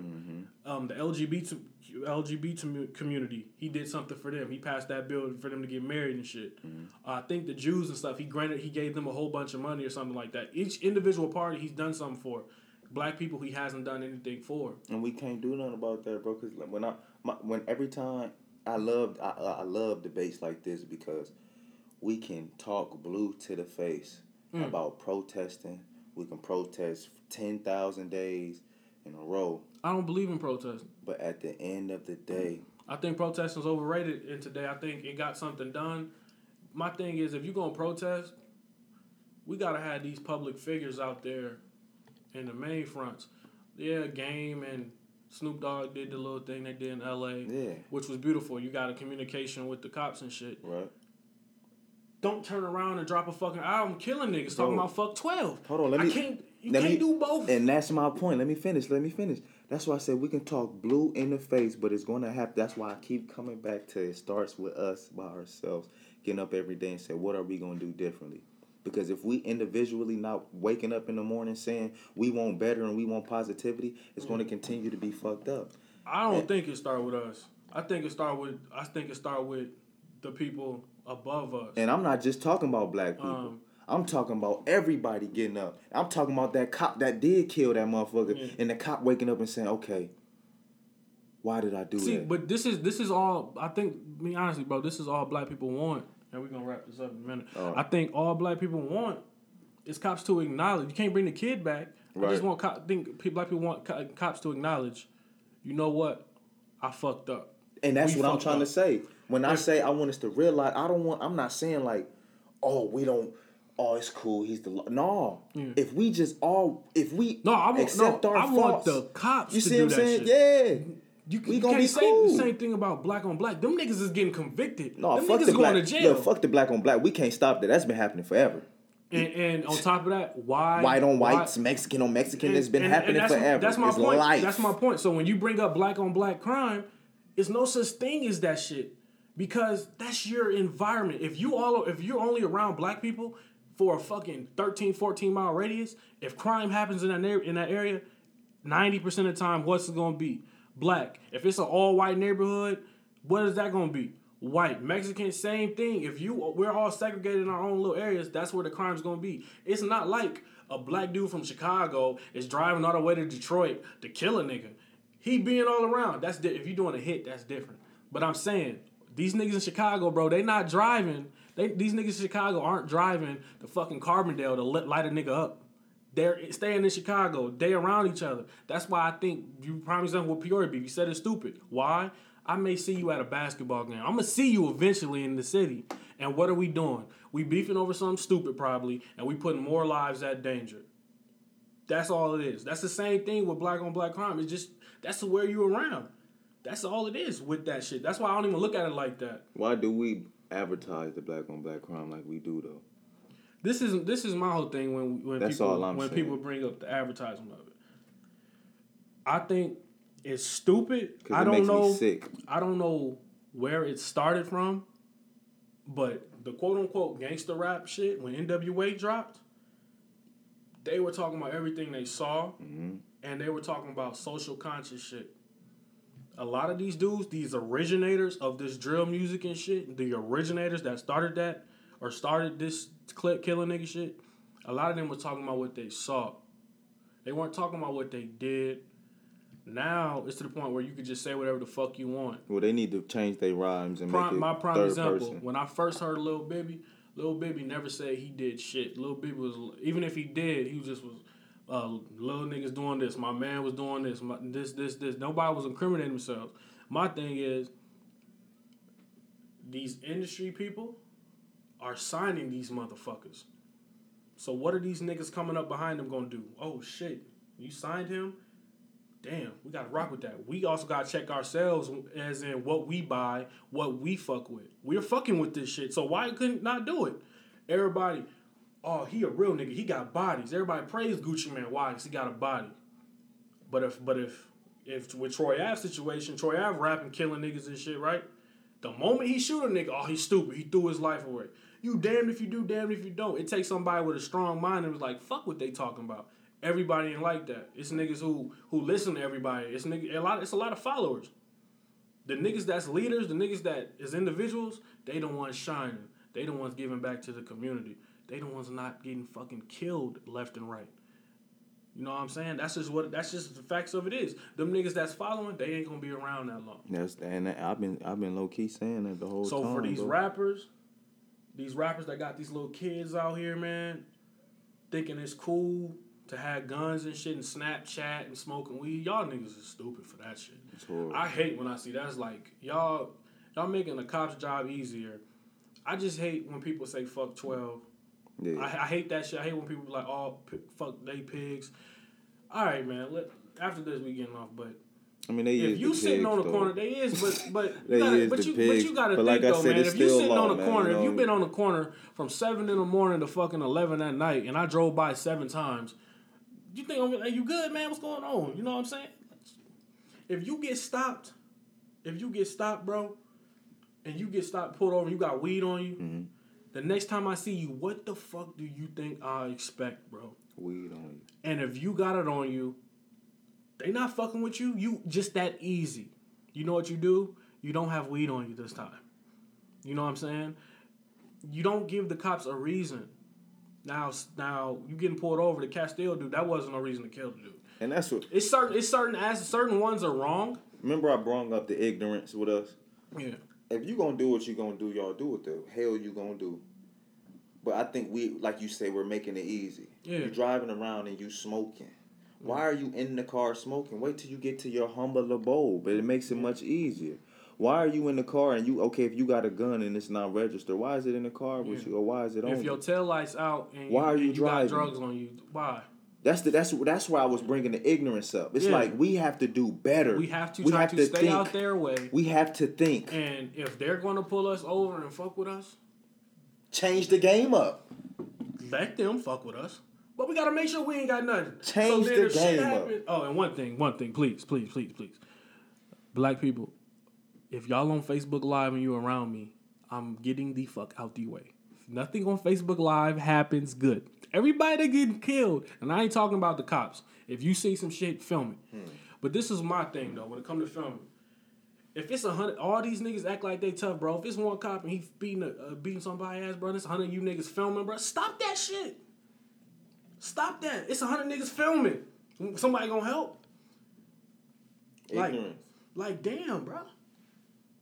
Um, the LGBT LGBT community. He did something for them. He passed that bill for them to get married and shit. Uh, I think the Jews and stuff. He granted he gave them a whole bunch of money or something like that. Each individual party he's done something for. Black people he hasn't done anything for. And we can't do nothing about that, bro. Cause like, when I, my, when every time I love, I, I love debates like this because we can talk blue to the face Mm. about protesting. We can protest ten thousand days in a row, I don't believe in protesting. but at the end of the day, I think protesting is overrated and today. I think it got something done. My thing is, if you're gonna protest, we gotta have these public figures out there in the main fronts. Yeah, Game and Snoop Dogg did the little thing they did in L.A., yeah, which was beautiful. You got a communication with the cops and shit. right. Don't turn around and drop a fucking album killing niggas talking about fuck twelve. Hold on, let I me- can't. You can't me- do both. And that's my point. Let me finish. Let me finish. That's why I said we can talk blue in the face, but it's gonna have. That's why I keep coming back to it starts with us by ourselves, getting up every day and say, what are we gonna do differently? Because if we individually not waking up in the morning saying we want better and we want positivity, it's Mm. going to continue to be fucked up. I don't think it start with us. I think it start with. I think it start with the people above us. And I'm not just talking about black people. Um, I'm talking about everybody getting up. I'm talking about that cop that did kill that motherfucker, Yeah. and the cop waking up and saying, "Okay, why did I do it? See, that?" but this is this is all. I think, me honestly, bro, this is all black people want, and we're gonna wrap this up in a minute. Oh. I think all black people want is cops to acknowledge. You can't bring the kid back. I just want cop, think black people want co- cops to acknowledge. You know what? I fucked up. And that's We what I'm trying up. to say. When I say I want us to realize, I don't want. I'm not saying like, oh, we don't. Oh, it's cool. He's the law. No. If we just all, if we No, I want accept no. our I want the cops You to see what I'm saying? shit. Yeah. You, We you gonna can't be say cool. the same thing about black on black. Them niggas is getting convicted. No, Them fuck niggas the going black. to jail. Yeah, fuck the black on black. We can't stop that. That's been happening forever. and, and on top of that, why White on why- whites, Mexican on Mexican. And- it's been and- happening that's, forever. That's my it's point. Life. That's my point. So when you bring up black on black crime, it's no such thing as that shit because that's your environment. If you all if you're only around black people for a fucking 13, 14 mile radius, if crime happens in that in that area, 90% of the time what's it going to be? Black. If it's an all white neighborhood, what is that to be? White, Mexican, same thing. If you we're all segregated in our own little areas, that's where the crime's gonna be. It's not like a black dude from Chicago is driving all the way to Detroit to kill a nigga. He being all around. That's di- if you're doing a hit, that's different. But I'm saying these niggas in Chicago, bro, they not driving. They these niggas in Chicago aren't driving to fucking Carbondale to lit, light a nigga up. They're staying in Chicago. They around each other. That's why I think you probably example with Peoria beef. You said it's stupid. Why? I may see you at a basketball game. I'm gonna see you eventually in the city. And what are we doing? We beefing over something stupid probably, and we putting more lives at danger. That's all it is. That's the same thing with black on black crime. It's just that's where you around. That's all it is with that shit. That's why I don't even look at it like that. Why do we advertise the black on black crime like we do though? This is this is my whole thing when when That's people when saying. people bring up the advertisement of it. I think it's stupid. I don't know. I don't know where it started from, but the quote unquote gangster rap shit when NWA dropped, they were talking about everything they saw, Mm-hmm. and they were talking about social conscious shit. A lot of these dudes, these originators of this drill music and shit, the originators that started that or started this clip killing nigga shit, a lot of them were talking about what they saw. They weren't talking about what they did. Now it's to the point where you could just say whatever the fuck you want. Well, they need to change their rhymes and make Prime, it my prime third example: person. when I first heard Lil Bibby, Lil Bibby never said he did shit. Lil Bibby was even if he did, he just was uh, little niggas doing this. My man was doing this. My, this this this. Nobody was incriminating themselves. My thing is, these industry people are signing these motherfuckers. So what are these niggas coming up behind them gonna do? Oh shit, you signed him. Damn, we gotta rock with that. We also gotta check ourselves as in what we buy, what we fuck with. We're fucking with this shit. So why couldn't not do it? Everybody, oh, he a real nigga. He got bodies. Everybody praise Gucci Mane. Why? Because he got a body. But if but if if with Troy Ave situation, Troy Ave rapping, killing niggas and shit, right? The moment he shoot a nigga, oh, he's stupid. He threw his life away. You damned if you do, damned if you don't. It takes somebody with a strong mind and was like, fuck what they talking about. Everybody ain't like that. It's niggas who who listen to everybody. It's nigga a lot. It's a lot of followers. The niggas that's leaders, the niggas that is individuals, they the ones shining. They the ones giving back to the community. They the ones not getting fucking killed left and right. You know what I'm saying? That's just what. That's just the facts of it is. Them niggas that's following, they ain't gonna be around that long. That's and I've been I've been low key saying that the whole time. So time. for these bro. rappers, these rappers that got these little kids out here, man, thinking it's cool to have guns and shit and Snapchat and smoking weed, y'all niggas is stupid for that shit. It's horrible. I hate when I see that's like y'all y'all making the cops' job easier. I just hate when people say fuck twelve. yeah. I, I hate that shit. I hate when people be like, "Oh, p- fuck they pigs." All right, man. Let, after this, we getting off. But I mean, they if you the sitting pigs, on the though. corner, they is. But but They you gotta, but you but you gotta But think like though, said, man. If you sitting law, on the corner, if you know? been on the corner from seven in the morning to fucking eleven at night, and I drove by seven times, you think I'm gonna- you good, man? What's going on? You know what I'm saying? If you get stopped, if you get stopped, bro, and you get stopped, pulled over, and you got weed on you. Mhm. The next time I see you, what the fuck do you think I expect, bro? weed on you. And if you got it on you, they not fucking with you. You just that easy. You know what you do? You don't have weed on you this time. You know what I'm saying? You don't give the cops a reason. Now, now you getting pulled over. The Castile dude, that wasn't no reason to kill the dude. And that's what. It's certain. It's certain. As certain ones are wrong. Remember, I brought up the ignorance with us. Yeah. If you gonna do what you gonna do, y'all do what the hell you gonna do. But I think we, like you say, we're making it easy. Yeah. You're driving around and you smoking. Why are you in the car smoking? Wait till you get to your humble abode, but it makes it much easier. Why are you in the car and you okay if you got a gun and it's not registered? Why is it in the car with Yeah. you or why is it on? If your tail lights out and Why are and you driving? got drugs on you, why? That's the that's that's why I was bringing the ignorance up. It's Yeah. like we have to do better. We have to We try have to, to stay think. out their way. We have to think. And if they're going to pull us over and fuck with us, Change the game up. let them fuck with us. But we gotta make sure we ain't got nothing. Change then the game up. Oh, and one thing, one thing, please, please, please, please. Black people, if y'all on Facebook Live and you around me, I'm getting the fuck out the way. If nothing on Facebook Live happens good. Everybody getting killed, and I ain't talking about the cops. If you see some shit, film it. Hmm. But this is my thing though. When it comes to filming, if it's a hundred, all these niggas act like they tough, bro. If it's one cop and he beating a, uh, beating somebody ass, bro, it's a hundred you niggas filming, bro. Stop that shit. Stop that. It's a hundred niggas filming. Somebody gonna help? Like- Ignorance. Like, damn, bro.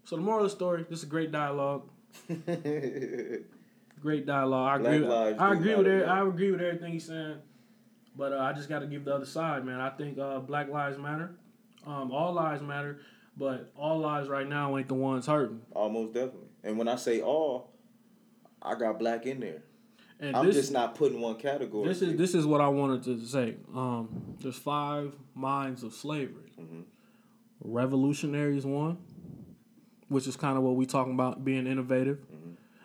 So the moral of the story, this is a great dialogue. Great dialogue. I agree. Lives I agree with every, I agree with everything he's saying. But uh, I just got to give the other side, man. I think uh, Black Lives Matter. Um, all lives matter, but all lives right now ain't the ones hurting. Almost definitely. And when I say all, I got black in there. And I'm this, just not putting one category. This is this is what I wanted to say. Um, there's five minds of slavery. Mhm. Revolutionary is one, which is kind of what we talking about being innovative.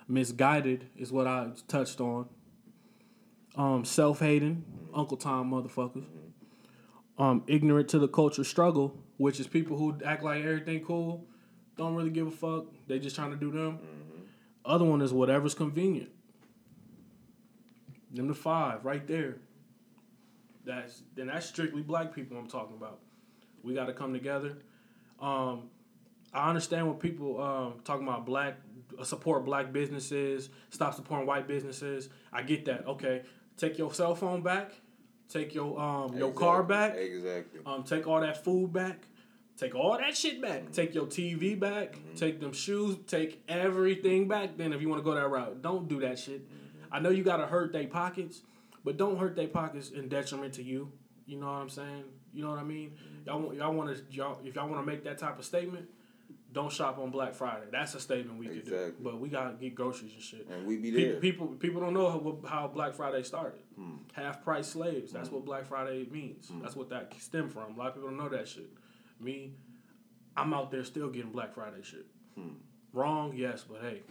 Misguided is what I touched on. Um, self-hating, Uncle Tom motherfuckers. Um, ignorant to the culture struggle, which is people who act like everything cool, don't really give a fuck. They just trying to do them. Other one is whatever's convenient. Them the five right there. That's then that's strictly black people I'm talking about. We got to come together. Um, I understand when people um, talking about black uh, support black businesses, stop supporting white businesses. I get that. Okay, take your cell phone back, take your um your car back, Exactly. um take all that food back, take all that shit back, take your TV back, take them shoes, take everything back. Then if you want to go that route, don't do that shit. I know you gotta hurt their pockets, but don't hurt their pockets in detriment to you. You know what I'm saying? You know what I mean? Y'all want y'all want to y'all if y'all want to make that type of statement, don't shop on Black Friday. That's a statement we could do. But we gotta get groceries and shit. And we be People, there. people people don't know how, how Black Friday started. Hmm. Half price slaves. That's what Black Friday means. That's what that stem from. A lot of people don't know that shit. Me, I'm out there still getting Black Friday shit. Hmm. Wrong, yes, but hey,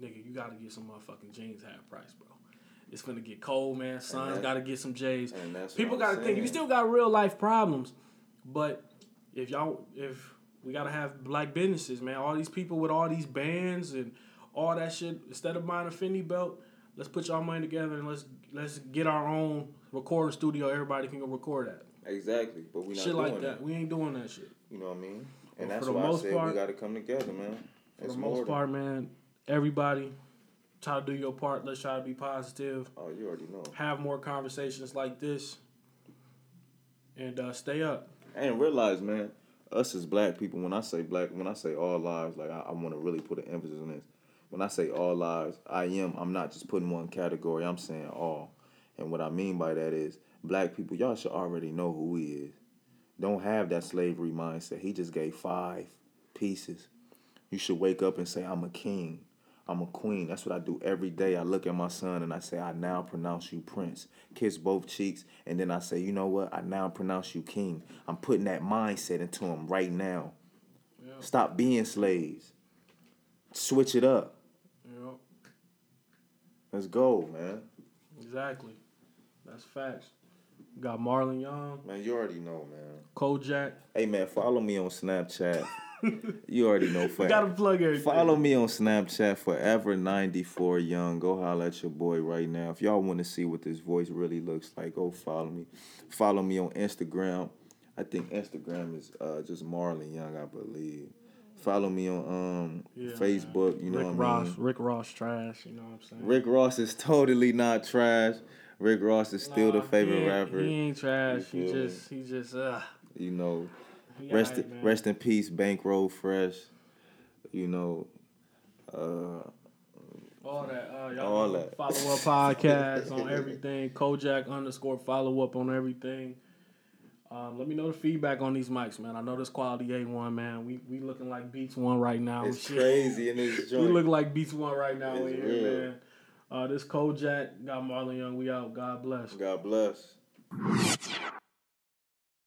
nigga, you gotta get some motherfucking jeans half price, bro. It's gonna get cold, man. Sons that- gotta get some J's. People gotta think you still got real life problems, but if y'all if we gotta have black businesses, man, all these people with all these bands and all that shit. Instead of buying a Fendi belt, let's put y'all money together and let's let's get our own recording studio. Everybody can go record at. Exactly, but we not shit like that. We ain't doing that shit. You know what I mean? And But that's for the why I said part- we got to come together, man. For It's the most part, man, everybody try to do your part. Let's try to be positive. Oh, you already know. Have more conversations like this, and uh, stay up. And realize, man, us as black people, when I say black, when I say all lives, like I, I want to really put an emphasis on this. When I say all lives, I am, I'm not just putting one category, I'm saying all. And what I mean by that is, black people, y'all should already know who he is. Don't have that slavery mindset. He just gave five pieces. You should wake up and say, I'm a king. I'm a queen. That's what I do every day. I look at my son and I say, I now pronounce you prince. Kiss both cheeks. And then I say, you know what? I now pronounce you king. I'm putting that mindset into him right now. Yeah. Stop being slaves. Switch it up. Know, Let's go, man. exactly. That's facts. Got Marlon Young, Man, you already know, man. Kojak. Hey, man, follow me on Snapchat. you already know. Gotta plug everything. Follow me on Snapchat, forever94 young. Go holler at your boy right now. If y'all want to see what this voice really looks like, go follow me. Follow me on Instagram. I think Instagram is uh, just Marlon Young, I believe. Follow me on um, Yeah, Facebook. You know Rick what Ross. I mean. Rick Ross trash. You know what I'm saying? Rick Ross is totally not trash. Rick Ross is still the favorite he rapper. He ain't trash. He me? just, he just, uh. You know, rest alright, man. rest in peace, Bankroll Fresh. You know, uh, All that. Uh, y'all All that. Follow up podcast on everything. Kojak underscore follow up on everything. Um, let me know the feedback on these mics, man. I know this quality A1, man. We we looking like Beats One right now. it's Shit. crazy in this joint. We look like Beats One right now It's in real. here, man. Uh, this Kojak got Marlon Young. We out. God bless. God bless.